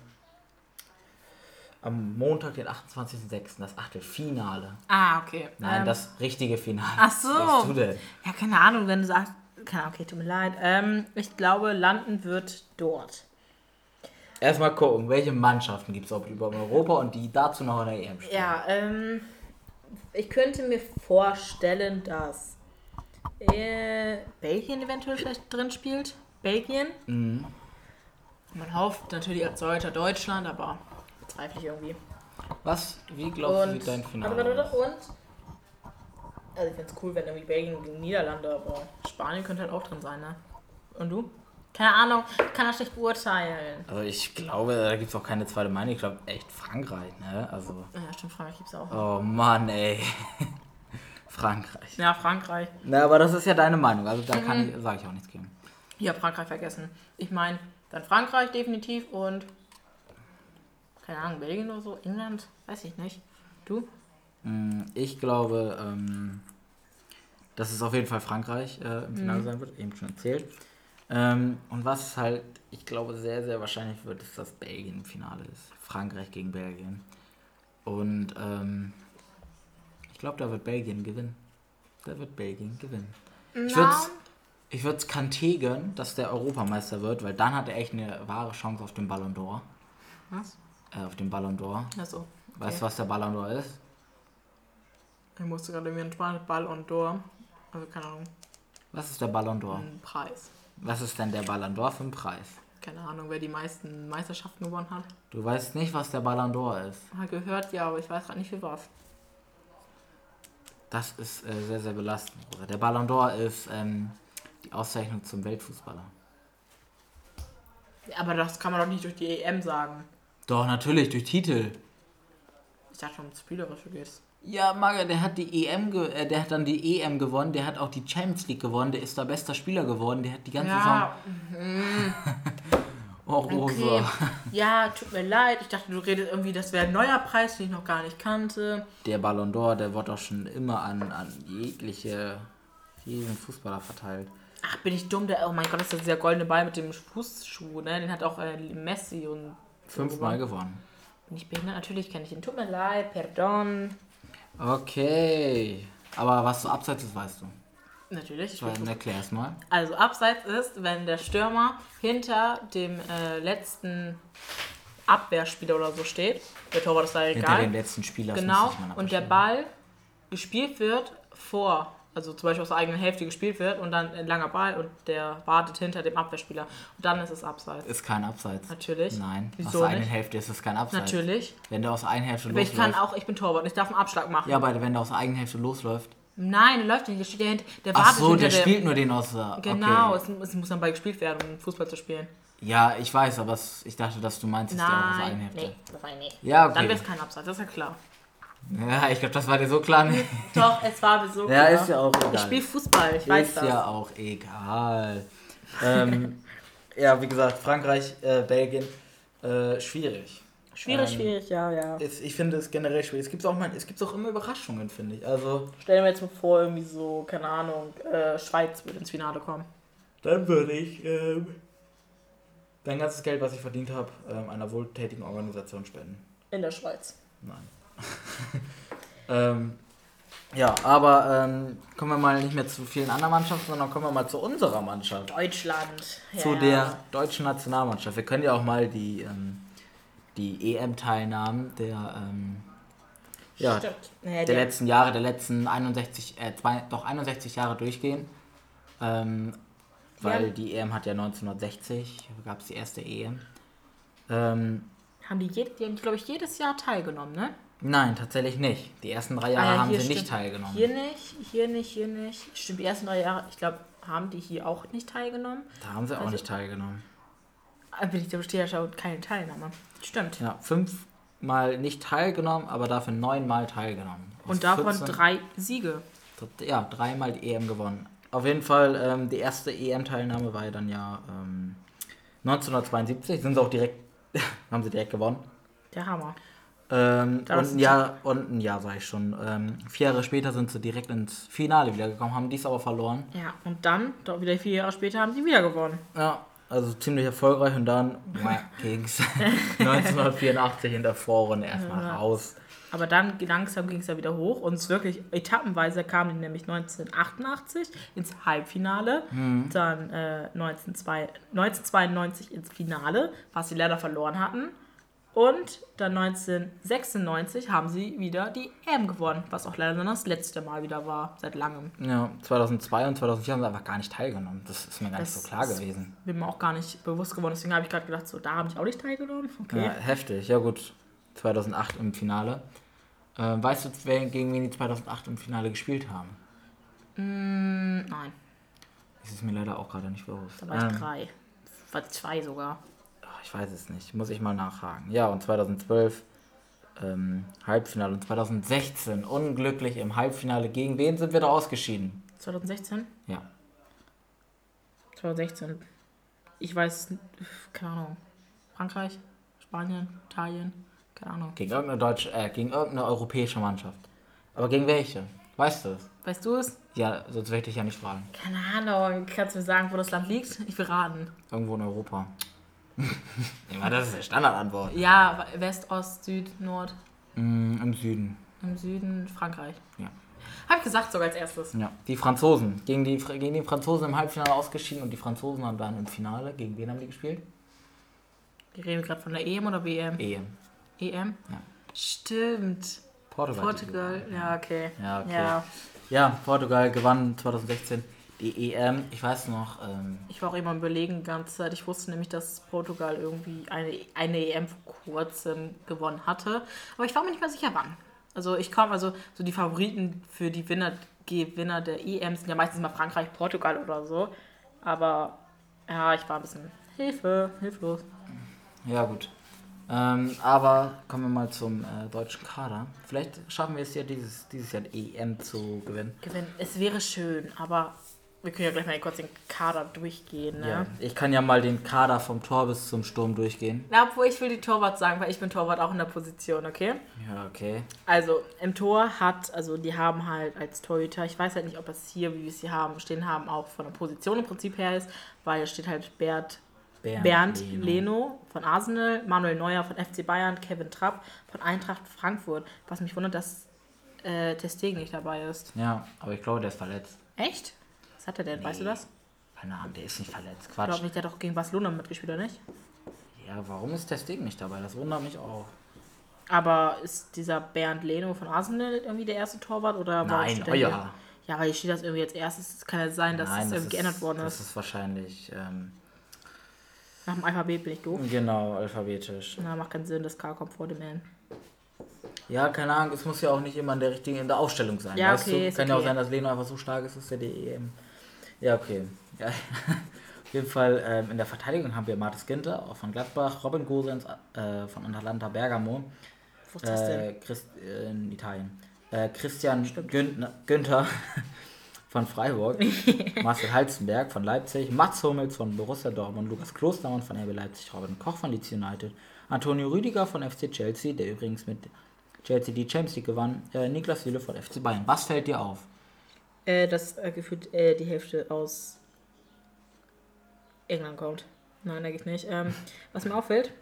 am Montag, den 28.06., das Achtelfinale. Ah, okay. Nein, ähm, das richtige Finale. Ach so. Was du denn? Ja, keine Ahnung, wenn du sagst, keine okay, tut mir leid. Ähm, ich glaube, landen wird dort. Erstmal gucken, welche Mannschaften gibt es über Europa und die dazu noch in der EM spielen. Ja, ähm, ich könnte mir vorstellen, dass äh, Belgien eventuell vielleicht drin spielt. Belgien. Mhm. Man hofft natürlich als Deutscher Deutschland, aber bezweifle ich irgendwie. Was? Wie glaubst du, wie dein Finale warte, warte, und? Also ich finde es cool, wenn irgendwie Belgien gegen Niederlande, aber Spanien könnte halt auch drin sein, ne? Und du? Keine Ahnung, kann das nicht beurteilen. Also ich glaube, da gibt es auch keine zweite Meinung. Ich glaube echt Frankreich, ne? Also. Ja, stimmt, Frankreich gibt es auch. Oh Mann, ey. Frankreich. Ja, Frankreich. Na, aber das ist ja deine Meinung. Also da kann mhm. ich, sage ich auch nichts gegen. Ja, Frankreich vergessen. Ich meine, dann Frankreich definitiv und keine Ahnung, Belgien oder so, England, weiß ich nicht. Du? Mm, ich glaube, ähm, dass es auf jeden Fall Frankreich äh, im Finale mhm. sein wird, eben schon erzählt. Ähm, und was halt, ich glaube, sehr, sehr wahrscheinlich wird, ist, dass Belgien im Finale ist. Frankreich gegen Belgien. Und ähm, ich glaube, da wird Belgien gewinnen. Da wird Belgien gewinnen. Ich würde es ich würde Kanté gönnen, dass der Europameister wird, weil dann hat er echt eine wahre Chance auf den Ballon d'Or. Was? Äh, auf den Ballon d'Or. Achso. Okay. Weißt du, was der Ballon d'Or ist? Ich musste gerade mir einen Ballon d'Or. Also keine Ahnung. Was ist der Ballon d'Or? Ein Preis. Was ist denn der Ballon d'Or für ein Preis? Keine Ahnung, wer die meisten Meisterschaften gewonnen hat. Du weißt nicht, was der Ballon d'Or ist. Hat gehört, ja, aber ich weiß gerade nicht für was. Das ist äh, sehr, sehr belastend. Der Ballon d'Or ist ähm, die Auszeichnung zum Weltfußballer. Aber das kann man doch nicht durch die EM sagen. Doch, natürlich, durch Titel. Ich dachte schon, um Spielerische geht's. Ja, Maga, der hat die EM, äh, der hat dann die EM gewonnen, der hat auch die Champions League gewonnen, der ist da bester Spieler geworden, der hat die ganze ja. Saison. Mhm. oh, Rosa. Okay. Ja, tut mir leid, ich dachte, du redest irgendwie, das wäre ein neuer Preis, den ich noch gar nicht kannte. Der Ballon d'Or, der wird doch schon immer an, an jegliche, jeden Fußballer verteilt. Ach, bin ich dumm, der, oh mein Gott, das ist dieser goldene Ball mit dem Fußschuh, ne? Den hat auch äh, Messi und. Fünfmal gewonnen. Bin ich behindert? Natürlich kenne ich ihn. Tut mir leid, pardon. Okay. Aber was so abseits ist, weißt du. Natürlich. Ich Dann erklär es mal. Also abseits ist, wenn der Stürmer hinter dem äh, letzten Abwehrspieler oder so steht. Der Torwart ist da egal. Hinter dem letzten Spieler. Genau. Und der Ball gespielt wird vor also zum Beispiel aus der eigenen Hälfte gespielt wird und dann ein langer Ball und der wartet hinter dem Abwehrspieler. Und dann ist es Abseits. Ist kein Abseits. Natürlich. Nein. Wieso aus der eigenen Hälfte ist es kein Abseits. Natürlich. Wenn der aus der eigenen Hälfte aber losläuft. ich kann auch, ich bin Torwart, ich darf einen Abschlag machen. Ja, aber wenn der aus der eigenen Hälfte losläuft. Nein, der läuft nicht, der steht der hinter, der wartet Ach so, der spielt nur den aus der... Genau, okay. es, es, muss dann Ball gespielt werden, um Fußball zu spielen. Ja, ich weiß, aber es, ich dachte, dass du meinst, dass der aus der eigenen Hälfte... nee, das war nicht. Ja, okay. Dann wäre es kein Abseits, das ist ja klar. Ja, ich glaube, das war dir so klar. Doch, es war mir so klar. Ja, ist ja auch egal. Ich spiele Fußball, ich weiß ist das. Ist ja auch egal. ähm, ja, wie gesagt, Frankreich, äh, Belgien, äh, schwierig. Schwierig, ähm, schwierig, ja, ja. Ist, ich finde es generell schwierig. Es gibt auch, es gibt auch immer Überraschungen, finde ich. Also, Stell dir jetzt mal vor, irgendwie so, keine Ahnung, äh, Schweiz würde ins Finale kommen. Dann würde ich ähm, dein ganzes Geld, was ich verdient habe, ähm, einer wohltätigen Organisation spenden. In der Schweiz. Nein. Ähm, ja, aber ähm, kommen wir mal nicht mehr zu vielen anderen Mannschaften, sondern kommen wir mal zu unserer Mannschaft. Deutschland. Zu ja. der deutschen Nationalmannschaft. Wir können ja auch mal die, ähm, die EM-Teilnahmen der, ähm, ja, ja, der letzten Jahre, der letzten 61, äh, zwei, doch 61 Jahre durchgehen. Ähm, weil ja. die EM hat ja 1960, gab es die erste EM. Ähm, haben die, je, die haben, glaube ich, jedes Jahr teilgenommen, ne? Nein, tatsächlich nicht. Die ersten drei Jahre ah, ja, haben sie stimmt. nicht teilgenommen. Hier nicht, hier nicht, hier nicht. Stimmt, die ersten drei Jahre, ich glaube, haben die hier auch nicht teilgenommen. Da haben sie also, auch nicht teilgenommen. Ah, bin ich steht ja schon keine Teilnahme. Stimmt. Ja, fünfmal nicht teilgenommen, aber dafür neunmal teilgenommen. Aus Und davon 14, drei Siege. Ja, dreimal die EM gewonnen. Auf jeden Fall, ähm, die erste EM-Teilnahme war ja dann ja ähm, 1972. Sind sie auch direkt, haben sie direkt gewonnen. Der Hammer. Ähm, und, ein Jahr, und ein Jahr, sag ich schon. Ähm, vier Jahre später sind sie direkt ins Finale wieder gekommen, haben dies aber verloren. Ja, und dann, doch wieder vier Jahre später, haben sie wieder gewonnen. Ja, also ziemlich erfolgreich und dann ging es 1984 in der Vorrunde erstmal ja. raus. Aber dann langsam ging es ja wieder hoch und es wirklich etappenweise kamen die nämlich 1988 ins Halbfinale, mhm. dann äh, 1992 ins Finale, was sie leider verloren hatten. Und dann 1996 haben sie wieder die EM gewonnen, was auch leider das letzte Mal wieder war, seit langem. Ja, 2002 und 2004 haben sie einfach gar nicht teilgenommen. Das ist mir gar das nicht so klar gewesen. Bin mir auch gar nicht bewusst geworden, deswegen habe ich gerade gedacht, so da habe ich auch nicht teilgenommen. Okay. Ja, heftig, ja gut. 2008 im Finale. Äh, weißt du, wer, gegen wen die 2008 im Finale gespielt haben? Mm, nein. Das ist mir leider auch gerade nicht bewusst. Da war ich ähm, drei. War zwei sogar ich weiß es nicht, muss ich mal nachhaken. Ja, und 2012 ähm, Halbfinale und 2016 unglücklich im Halbfinale. Gegen wen sind wir da ausgeschieden? 2016? Ja. 2016. Ich weiß, keine Ahnung. Frankreich, Spanien, Italien, keine Ahnung. Gegen irgendeine deutsche, äh, gegen irgendeine europäische Mannschaft. Aber gegen welche? Weißt du es? Weißt du es? Ja, sonst werde ich dich ja nicht fragen. Keine Ahnung. Kannst du mir sagen, wo das Land liegt? Ich will raten. Irgendwo in Europa. ja, das ist eine Standardantwort. Ja, West, Ost, Süd, Nord. Mm, Im Süden. Im Süden Frankreich. Ja. Habe ich gesagt sogar als erstes. Ja. Die Franzosen. Gegen die, gegen die Franzosen im Halbfinale ausgeschieden und die Franzosen haben dann im Finale. Gegen wen haben die gespielt? Wir reden gerade von der EM oder WM? EM. EM? Ja. Stimmt. Portugal. Portugal, ja, okay. Ja, okay. Ja. ja, Portugal gewann 2016 die EM, ich weiß noch. Ähm ich war auch immer überlegen die ganze Zeit. Ich wusste nämlich, dass Portugal irgendwie eine, eine EM vor kurzem gewonnen hatte. Aber ich war mir nicht mehr sicher, wann. Also ich kam, also so die Favoriten für die Winner, Gewinner der EM sind ja meistens mal Frankreich, Portugal oder so. Aber ja, ich war ein bisschen Hilfe, hilflos. Ja, gut. Ähm, aber kommen wir mal zum äh, deutschen Kader. Vielleicht schaffen wir es ja dieses, dieses Jahr EM zu gewinnen. Gewinnen. Es wäre schön, aber wir können ja gleich mal kurz den Kader durchgehen. Ne? Ja, ich kann ja mal den Kader vom Tor bis zum Sturm durchgehen. Na, obwohl ich will die Torwart sagen, weil ich bin Torwart auch in der Position, okay? Ja, okay. Also im Tor hat, also die haben halt als Torhüter, ich weiß halt nicht, ob es hier, wie wir es hier haben, stehen haben, auch von der Position im Prinzip her ist, weil es steht halt Bert, Bernd, Bernd Leno. Leno. von Arsenal, Manuel Neuer von FC Bayern, Kevin Trapp von Eintracht Frankfurt. Was mich wundert, dass äh, Testegen nicht dabei ist. Ja, aber ich glaube, der ist verletzt. Echt? Was hat er denn? Nee. Weißt du das? Keine Ahnung, der ist nicht verletzt. Quatsch. Ich glaube nicht, der hat doch gegen Barcelona mitgespielt, oder nicht? Ja, warum ist der Stegen nicht dabei? Das wundert mich auch. Aber ist dieser Bernd Leno von Arsenal irgendwie der erste Torwart? Oder Nein, oh ja. Ja, weil hier steht das irgendwie als erstes. Es kann ja sein, dass Nein, es das irgendwie geändert worden ist. Das ist wahrscheinlich. Ähm, Nach dem Alphabet bin ich doof. Genau, alphabetisch. Na, macht keinen Sinn, das K kommt vor dem N. Ja, keine Ahnung, es muss ja auch nicht immer in der richtigen in der Aufstellung sein. Ja, weißt okay, du? Kann okay. ja auch sein, dass Leno einfach so stark ist, dass der die EM ja, okay. Ja. Auf jeden Fall ähm, in der Verteidigung haben wir Martis Ginter auch von Gladbach, Robin Gosens äh, von Atalanta Bergamo. Wo ist das denn? Christ, äh, in Italien. Äh, Christian Gün Günther von Freiburg, Marcel Halzenberg von Leipzig, Mats Hummels von Borussia Dortmund, Lukas Klostermann von RB Leipzig, Robin Koch von Leeds United, Antonio Rüdiger von FC Chelsea, der übrigens mit Chelsea die Champions League gewann, äh, Niklas Süle von FC Bayern. Was fällt dir auf? Äh, dass äh, gefühlt äh, die Hälfte aus England kommt. Nein, eigentlich nicht. Ähm, was mir auffällt,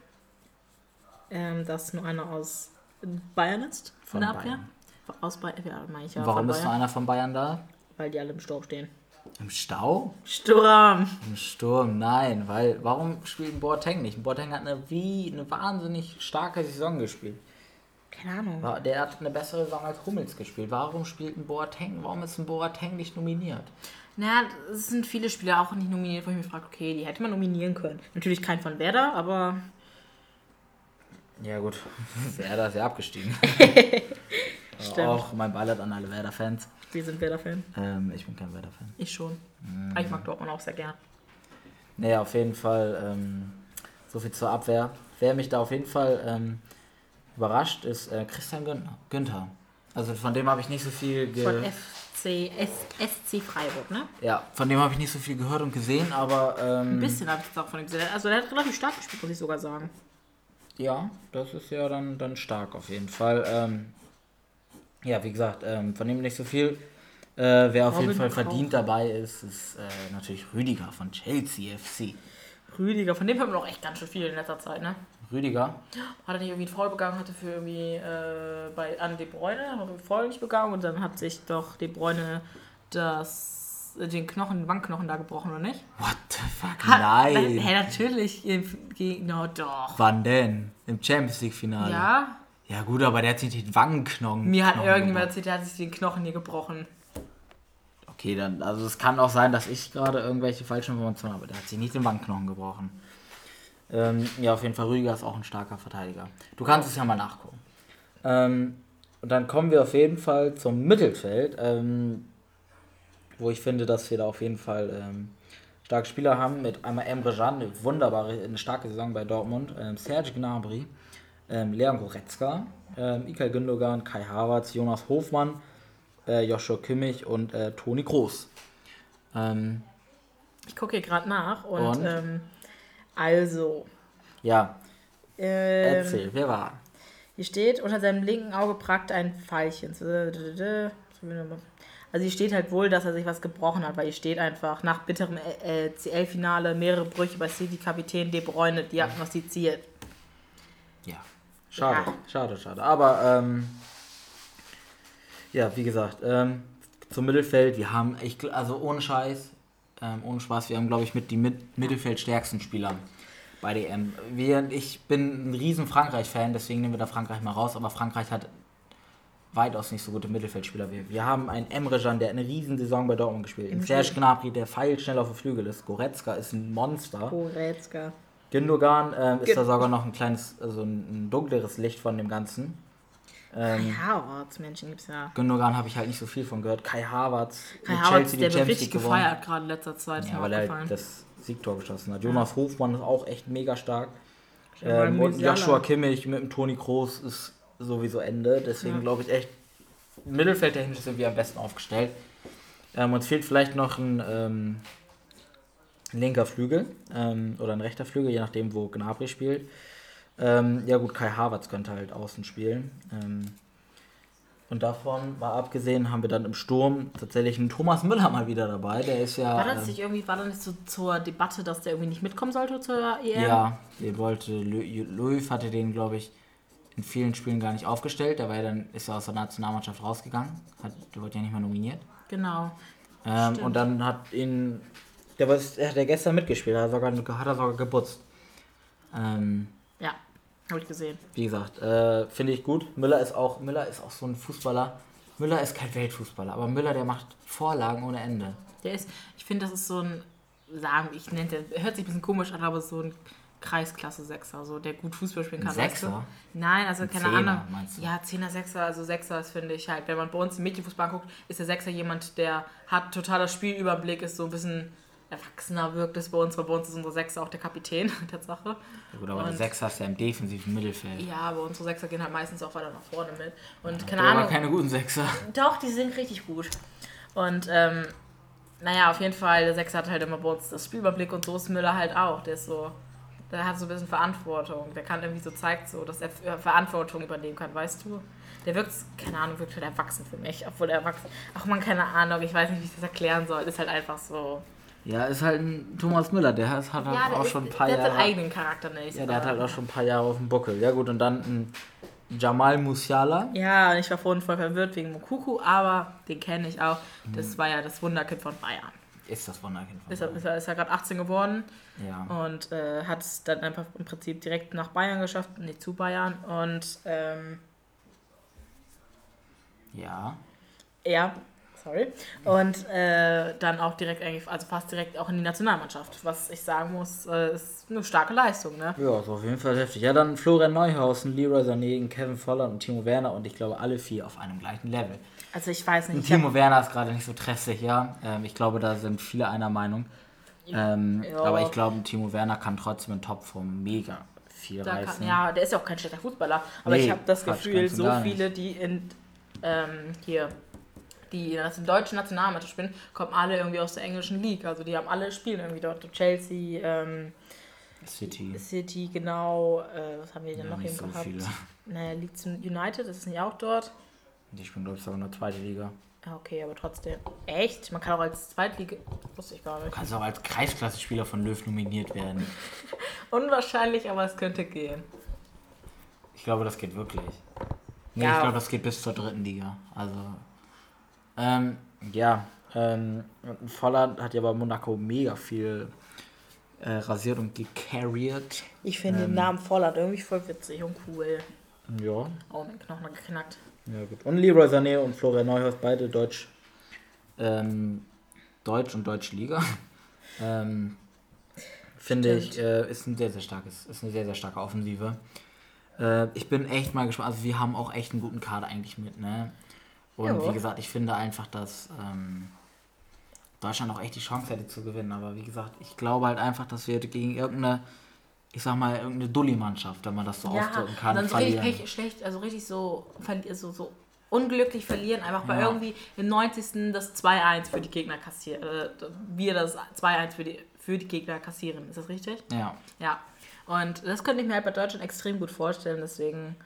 ähm, dass nur einer aus Bayern ist von der Abwehr. Aus Bayern, ja, meine ich ja. Warum ist nur einer von Bayern da? Weil die alle im Stau stehen. Im Stau? Sturm. Im Sturm, nein, weil warum spielt ein Boateng nicht? Ein Boateng hat eine wie eine wahnsinnig starke Saison gespielt. Keine Ahnung. Der hat eine bessere Saison als Hummels gespielt. Warum spielt ein Boateng? Warum ist ein Boateng nicht nominiert? Naja, es sind viele Spieler auch nicht nominiert, wo ich mich frage, okay, die hätte man nominieren können. Natürlich kein von Werder, aber. Ja, gut. Werder ist ja abgestiegen. Stimmt. Auch mein Ballert an alle Werder-Fans. Wir sind Werder-Fan. Ähm, ich bin kein Werder-Fan. Ich schon. Mhm. ich mag Dortmund auch sehr gern. Naja, auf jeden Fall ähm, so viel zur Abwehr. Wer mich da auf jeden Fall ähm, überrascht, ist äh, Christian Günther. Also von dem habe ich nicht so viel gehört. Von FC, SC Freiburg, ne? Ja, von dem habe ich nicht so viel gehört und gesehen, aber. Ähm, Ein bisschen habe ich auch von ihm gesehen. Also der hat relativ stark gespielt, muss ich sogar sagen. Ja, das ist ja dann, dann stark auf jeden Fall. Ähm, ja, wie gesagt, ähm, von dem nicht so viel. Äh, wer auf Robin jeden Fall verdient dabei ist, ist äh, natürlich Rüdiger von Chelsea FC. Rüdiger, von dem haben wir noch echt ganz schön viel in letzter Zeit, ne? Rüdiger. Hat er nicht irgendwie einen Foul begangen, hatte für irgendwie äh, bei, an De Bruyne, hat einen Foul nicht begangen und dann hat sich doch De Bruyne das äh, den Knochen, den Wangenknochen da gebrochen, oder nicht? What the fuck? Hat, Nein. Hä, natürlich. No, doch. Wann denn? Im Champions League-Finale? Ja. Ja, gut, aber der hat sich den Wangenknochen. Mir hat irgendjemand erzählt, der hat sich den Knochen hier gebrochen. Okay, dann, also es kann auch sein, dass ich gerade irgendwelche falschen Informationen habe. Der hat sich nicht den Wangenknochen gebrochen. Ähm, ja, auf jeden Fall, Rüdiger ist auch ein starker Verteidiger. Du kannst es ja mal nachgucken. Ähm, und dann kommen wir auf jeden Fall zum Mittelfeld, ähm, wo ich finde, dass wir da auf jeden Fall ähm, starke Spieler haben. Mit einmal Emre Can, eine wunderbare, eine starke Saison bei Dortmund. Ähm, Serge Gnabry, ähm, Leon Goretzka, Ilkay Gündogan, Kai Havertz, Jonas Hofmann, äh, Joshua Kimmich und äh, Toni Groß. Ähm, ich gucke hier gerade nach und, und? Also. Ja. Ähm, Erzähl, wer war? Hier steht, unter seinem linken Auge pragt ein Pfeilchen. Also hier steht halt wohl, dass er sich was gebrochen hat, weil hier steht einfach, nach bitterem äh, CL-Finale mehrere Brüche bei City-Kapitän De Bruyne diagnostiziert. Ja, schade, ja. schade, schade. Aber, ähm, ja, wie gesagt, ähm, zum Mittelfeld, wir haben, ich, also ohne Scheiß, ähm, ohne Spaß, wir haben, glaube ich, mit die mit Mittelfeldstärksten Spieler bei DM. Wir, ich bin ein riesen Frankreich-Fan, deswegen nehmen wir da Frankreich mal raus, aber Frankreich hat weitaus nicht so gute Mittelfeldspieler wie wir. Wir haben einen Emre Can, der eine riesen Saison bei Dortmund gespielt hat. Serge Gnabry, der feilschnell auf dem Flügel ist. Goretzka ist ein Monster. Goretzka. Gündogan äh, ist da sogar noch ein kleines, also ein dunkleres Licht von dem Ganzen. Ähm, Kai Havertz, Menschen gibt's ja. Gündogan habe ich halt nicht so viel von gehört. Kai Havertz, Kai Havertz, der wird richtig gefeiert gerade in letzter Zeit. Ja, weil er halt das Siegtor geschossen hat. Jonas. Hofmann ist auch echt mega stark. Ähm, und Joshua Kimmich mit dem Toni Kroos ist sowieso Ende. Deswegen ja. glaube ich echt, Mittelfeldtechnisch sind wir am besten aufgestellt. Ähm, uns fehlt vielleicht noch ein, ähm, ein linker Flügel ähm, oder ein rechter Flügel, je nachdem, wo Gnabry spielt. Ähm, ja gut, Kai Havertz könnte halt außen spielen. Ähm, und davon mal abgesehen haben wir dann im Sturm tatsächlich einen Thomas Müller mal wieder dabei. Der ist ja. War das nicht irgendwie, war das nicht so zur Debatte, dass der irgendwie nicht mitkommen sollte zur EM? Ja, den wollte Löw hatte den, glaube ich, in vielen Spielen gar nicht aufgestellt. Der war ja dann, ist ja aus der Nationalmannschaft rausgegangen. Hat, der wurde ja nicht mal nominiert. Genau. Ähm, und dann hat ihn. Der, was, der hat ja gestern mitgespielt, hat er sogar, hat er sogar geputzt. Ähm, ja. Habe ich gesehen. Wie gesagt, äh, finde ich gut. Müller ist auch, Müller ist auch so ein Fußballer. Müller ist kein Weltfußballer, aber Müller, der macht Vorlagen ohne Ende. Der ist, ich finde, das ist so ein, sagen, ich nenne der, hört sich ein bisschen komisch an, aber so ein Kreisklasse Sechser, so der gut Fußball spielen kann. Sechser? Weißt du? Nein, also ein keine Zehner, Ahnung. Meinst du? Ja, Zehner, Sechser, also Sechser ist, finde ich halt, wenn man bei uns im Mädchenfußball guckt, ist der Sechser jemand, der hat totaler Spielüberblick, ist so ein bisschen erwachsener wirkt es bei uns, weil bei uns ist unsere Sechser auch der Kapitän, Tatsache. Ja gut, aber und, der Sechser ist ja im defensiven Mittelfeld. Ja, aber unsere Sechser gehen halt meistens auch weiter nach vorne mit. Und ja, keine Ahnung. Aber keine guten Sechser. Doch, die sind richtig gut. Und ähm, naja, auf jeden Fall, der Sechser hat halt immer bei uns das Spielüberblick und so ist Müller halt auch. Der ist so, der hat so ein bisschen Verantwortung. Der kann irgendwie so zeigt so, dass er Verantwortung übernehmen kann, weißt du? Der wirkt, keine Ahnung, wirkt halt erwachsen für mich. Obwohl er erwachsen. Ach man, keine Ahnung, ich weiß nicht, wie ich das erklären soll. Ist halt einfach so. Ja, ist halt ein Thomas Müller, der hat, hat ja, auch ist, schon ein paar der Jahre. Der hat seinen eigenen Charakter nicht. Ja, der hat halt auch schon ein paar Jahre auf dem Buckel. Ja, gut, und dann ein Jamal Musiala. Ja, ich war vorhin voll verwirrt wegen Mokuku, aber den kenne ich auch. Das hm. war ja das Wunderkind von Bayern. Ist das Wunderkind von ist Bayern? Ist er, ist er gerade 18 geworden. Ja. Und äh, hat es dann einfach im Prinzip direkt nach Bayern geschafft, nicht zu Bayern. Und ähm, ja. Ja, sorry. Und äh, dann auch direkt eigentlich, also fast direkt auch in die Nationalmannschaft. Was ich sagen muss, äh, ist eine starke Leistung, ne? Ja, ist auf jeden Fall heftig. Ja, dann Florian Neuhausen, Leroy Sané, Kevin Volland und Timo Werner und ich glaube alle vier auf einem gleichen Level. Also ich weiß nicht. Und Timo Werner ist gerade nicht so treffig, ja. Ähm, ich glaube, da sind viele einer Meinung. Ähm, ja. Aber ich glaube, Timo Werner kann trotzdem in Topform mega viel da reißen. Kann, ja, der ist ja auch kein schlechter Fußballer. Aber nee, ich habe das Gefühl, so viele, die in ähm, hier die in der deutschen Nationalmannschaft spielen, kommen alle irgendwie aus der englischen League. Also die haben alle spielen irgendwie dort. Chelsea, ähm, City. City, genau. Äh, was haben wir denn ja, noch eben so gehabt? Viele. Naja, Leeds United, das ist nicht auch dort. Die spielen, glaube ich, sogar nur zweite Liga. Ja, okay, aber trotzdem. Echt? Man kann auch als Zweitliga. Wusste ich gar nicht. Du kannst auch als Kreisklasse-Spieler von Löw nominiert werden. Unwahrscheinlich, aber es könnte gehen. Ich glaube, das geht wirklich. Nee, ja. ich glaube, das geht bis zur dritten Liga. Also ähm, ja, Ähm, Volland hat ja bei Monaco mega viel äh, rasiert und gecarried. Ich finde ähm, den Namen Volland irgendwie voll witzig und cool. Ja. Auch mit Knochen geknackt. Ja, gut. Und Leroy Sané und Florian Neuhaus, beide Deutsch. Ähm, Deutsch und Deutsche Liga. ähm, Finde ich, äh, ist ein sehr, sehr starkes, ist eine sehr, sehr starke Offensive. Äh, ich bin echt mal gespannt. Also wir haben auch echt einen guten Kader eigentlich mit, ne? Und jo. wie gesagt, ich finde einfach, dass ähm, Deutschland auch echt die Chance hätte zu gewinnen. Aber wie gesagt, ich glaube halt einfach, dass wir gegen irgendeine, ich sag mal, irgendeine Dulli-Mannschaft, wenn man das so ja, ausdrücken kann, dann so verlieren. richtig schlecht, also richtig so, so, so unglücklich verlieren, einfach weil ja. irgendwie im 90. das 2-1 für die Gegner kassieren, äh, wir das 2-1 für die, für die Gegner kassieren. Ist das richtig? Ja. Ja. Und das könnte ich mir halt bei Deutschland extrem gut vorstellen, deswegen,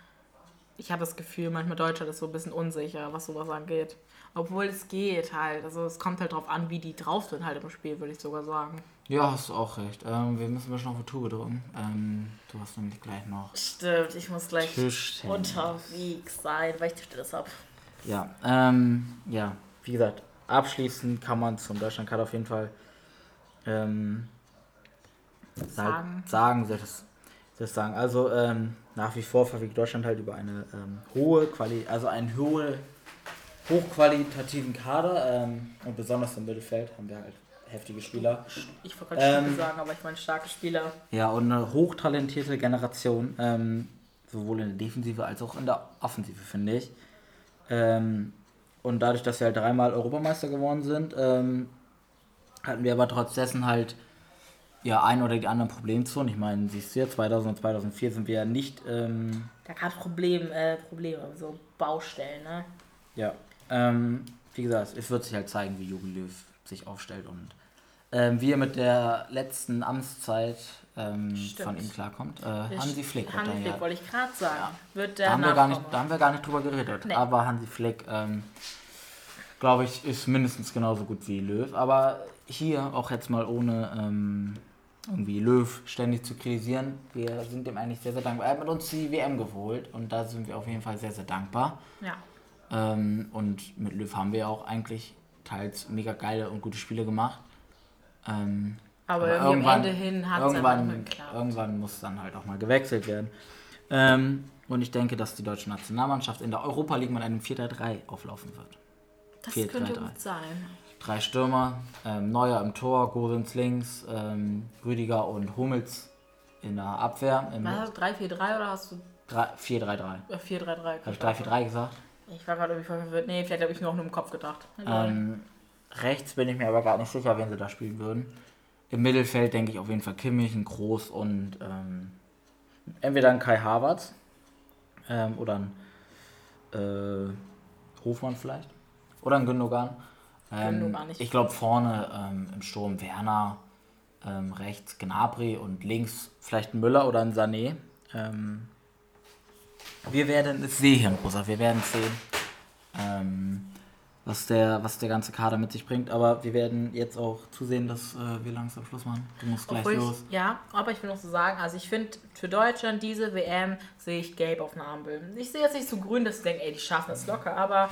ich habe das Gefühl, manchmal Deutschland ist so ein bisschen unsicher, was sowas angeht. Obwohl es geht halt. Also es kommt halt drauf an, wie die drauf sind halt im Spiel, würde ich sogar sagen. Ja, hast du auch recht. Ähm, wir müssen schon auf die Tube drücken. Ähm, du hast nämlich gleich noch. Stimmt, ich muss gleich unterwegs sein, weil ich Tischtennis das habe. Ja, ähm, ja, wie gesagt, abschließend kann man zum Deutschland-Card auf jeden Fall ähm, sagen, sagen das, das sagen. Also ähm, nach wie vor verfügt Deutschland halt über eine ähm, hohe Qualität, also einen hohe hochqualitativen Kader ähm, und besonders im Mittelfeld haben wir halt heftige Spieler. Ich wollte gerade ähm, sagen, aber ich meine starke Spieler. Ja, und eine hochtalentierte Generation, ähm, sowohl in der Defensive als auch in der Offensive, finde ich. Ähm, und dadurch, dass wir halt dreimal Europameister geworden sind, ähm, hatten wir aber trotz dessen halt ja ein oder die anderen Problemzonen. Ich meine, siehst du ja, 2000 und 2004 sind wir ja nicht. Ähm, da gab es Problem, äh, Probleme, so Baustellen, ne? Ja, ähm, wie gesagt, es wird sich halt zeigen, wie Jogi Löw sich aufstellt und ähm, wie er mit der letzten Amtszeit ähm, von ihm klarkommt. Äh, Hansi Flick. Hansi Flick, ja, wollte ich gerade sagen. Ja. Wird der da, haben wir gar nicht, da haben wir gar nicht drüber geredet. Nee. Aber Hansi Flick, ähm, glaube ich, ist mindestens genauso gut wie Löw. Aber hier auch jetzt mal ohne ähm, irgendwie Löw ständig zu kritisieren. Wir sind dem eigentlich sehr, sehr dankbar. Er hat mit uns die WM geholt und da sind wir auf jeden Fall sehr, sehr dankbar. Ja. Ähm, und mit Löw haben wir auch eigentlich teils mega geile und gute Spiele gemacht. Ähm, aber, aber irgendwann, irgendwann, irgendwann muss dann halt auch mal gewechselt werden. Ähm, und ich denke, dass die deutsche Nationalmannschaft in der Europa League mit einem 4-3-3 auflaufen wird. Das 4 -3 -3. könnte gut sein. Drei Stürmer, ähm, Neuer im Tor, Gosens links, ähm, Rüdiger und Hummels in der Abwehr. Was hast du 3-4-3 oder hast du 4-3-3. 4-3-3. Habe ich 3-4-3 gesagt? Ich war gerade irgendwie verwirrt. Nee, vielleicht habe ich nur auch nur im Kopf gedacht. Ähm, rechts bin ich mir aber gar nicht sicher, wen sie da spielen würden. Im Mittelfeld denke ich auf jeden Fall Kimmich, ein Groß und ähm, entweder ein Kai Havertz ähm, oder ein äh, Hofmann vielleicht. Oder ein Gündogan. Ähm, ich glaube vorne ähm, im Sturm Werner, ähm, rechts Gnabry und links vielleicht ein Müller oder ein Sané. Ähm, wir werden es sehen, Rosa. Wir werden sehen, ähm, was, der, was der ganze Kader mit sich bringt. Aber wir werden jetzt auch zusehen, dass äh, wir langsam Schluss machen. Du musst gleich Obwohl los. Ich, ja, aber ich will noch so sagen, also ich finde, für Deutschland diese WM sehe ich gelb auf einer Ampel. Ich sehe jetzt nicht so grün, dass ich denke, ey, die schaffen das locker. Aber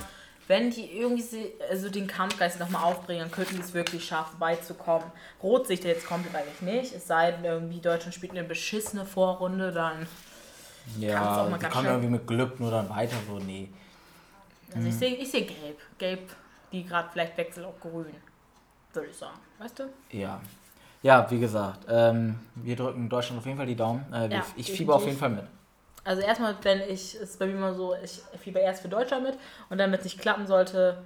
wenn die irgendwie also den Kampfgeist nochmal aufbringen, könnten die es wirklich schaffen, beizukommen. Rot sehe ich jetzt komplett eigentlich nicht. Es sei denn, irgendwie Deutschland spielt eine beschissene Vorrunde, dann ja, die kommen irgendwie mit Glück nur dann weiter, so, nee. Also ich sehe ich seh gelb. Gelb, die gerade vielleicht wechselt auf grün, würde ich sagen. Weißt du? Ja. Ja, wie gesagt, ähm, wir drücken Deutschland auf jeden Fall die Daumen. Äh, ja, ich fieber auf jeden Fall mit. Also erstmal, wenn ich, ist bei mir immer so, ich fieber erst für Deutschland mit und dann, wenn es nicht klappen sollte,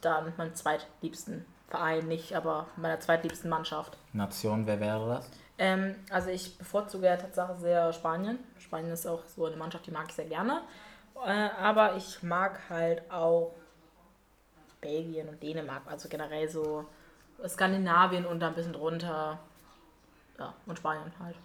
dann meinem zweitliebsten Verein, nicht, aber meiner zweitliebsten Mannschaft. Nation, wer wäre das? Ähm, also ich bevorzuge ja tatsächlich sehr Spanien. Spanien ist auch so eine Mannschaft, die mag ich sehr gerne. Äh, aber ich mag halt auch Belgien und Dänemark, also generell so Skandinavien und da ein bisschen drunter. Ja, und Spanien halt.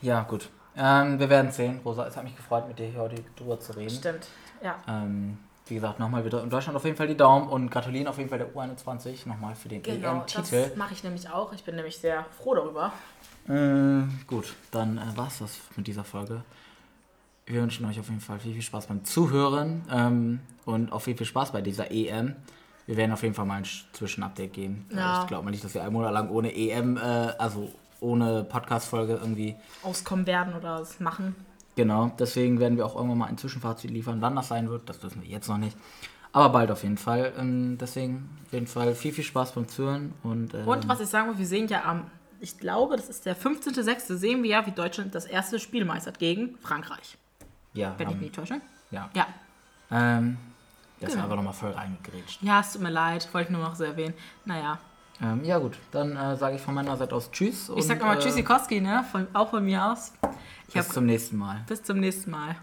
Ja, gut. Ähm, wir werden sehen, Rosa. Es hat mich gefreut, mit dir hier heute drüber zu reden. Stimmt, ja. Ähm, wie gesagt, nochmal wieder in Deutschland auf jeden Fall die Daumen und gratulieren auf jeden Fall der U21 nochmal für den genau, EM-Titel. Das mache ich nämlich auch. Ich bin nämlich sehr froh darüber. Äh, gut, dann äh, war es das mit dieser Folge. Wir wünschen euch auf jeden Fall viel, viel Spaß beim Zuhören ähm, und auch viel, viel Spaß bei dieser EM. wir werden auf jeden Fall mal ein Zwischenupdate geben. Ja. Ich glaube mal nicht, dass wir ein Monat lang ohne EM, äh, also ohne Podcast-Folge irgendwie auskommen werden oder es machen. Genau, deswegen werden wir auch irgendwann mal ein Zwischenfazit liefern. Wann das sein wird, das wissen wir jetzt noch nicht. Aber bald auf jeden Fall. Ähm, deswegen auf jeden Fall viel, viel Spaß beim Zuhören. Und, ähm, und was ich sagen will, wir sehen ja am, ich glaube, das ist der 15.06. sehen wir ja, wie Deutschland das erste Spiel meistert gegen Frankreich. Ja. Wenn ich mich nicht täusche. Ja. Ja. Ähm, das genau. ist einfach nochmal voll reingegrätscht. Ja, es tut mir leid, wollte ich nur noch so erwähnen. Naja. Ähm, ja, gut, dann äh, sage ich von meiner Seite aus Tschüss. Ich sag nochmal äh, Tschüssikowski, ne? Von, auch von mir aus. Ich bis hab, zum nächsten Mal. Bis zum nächsten Mal.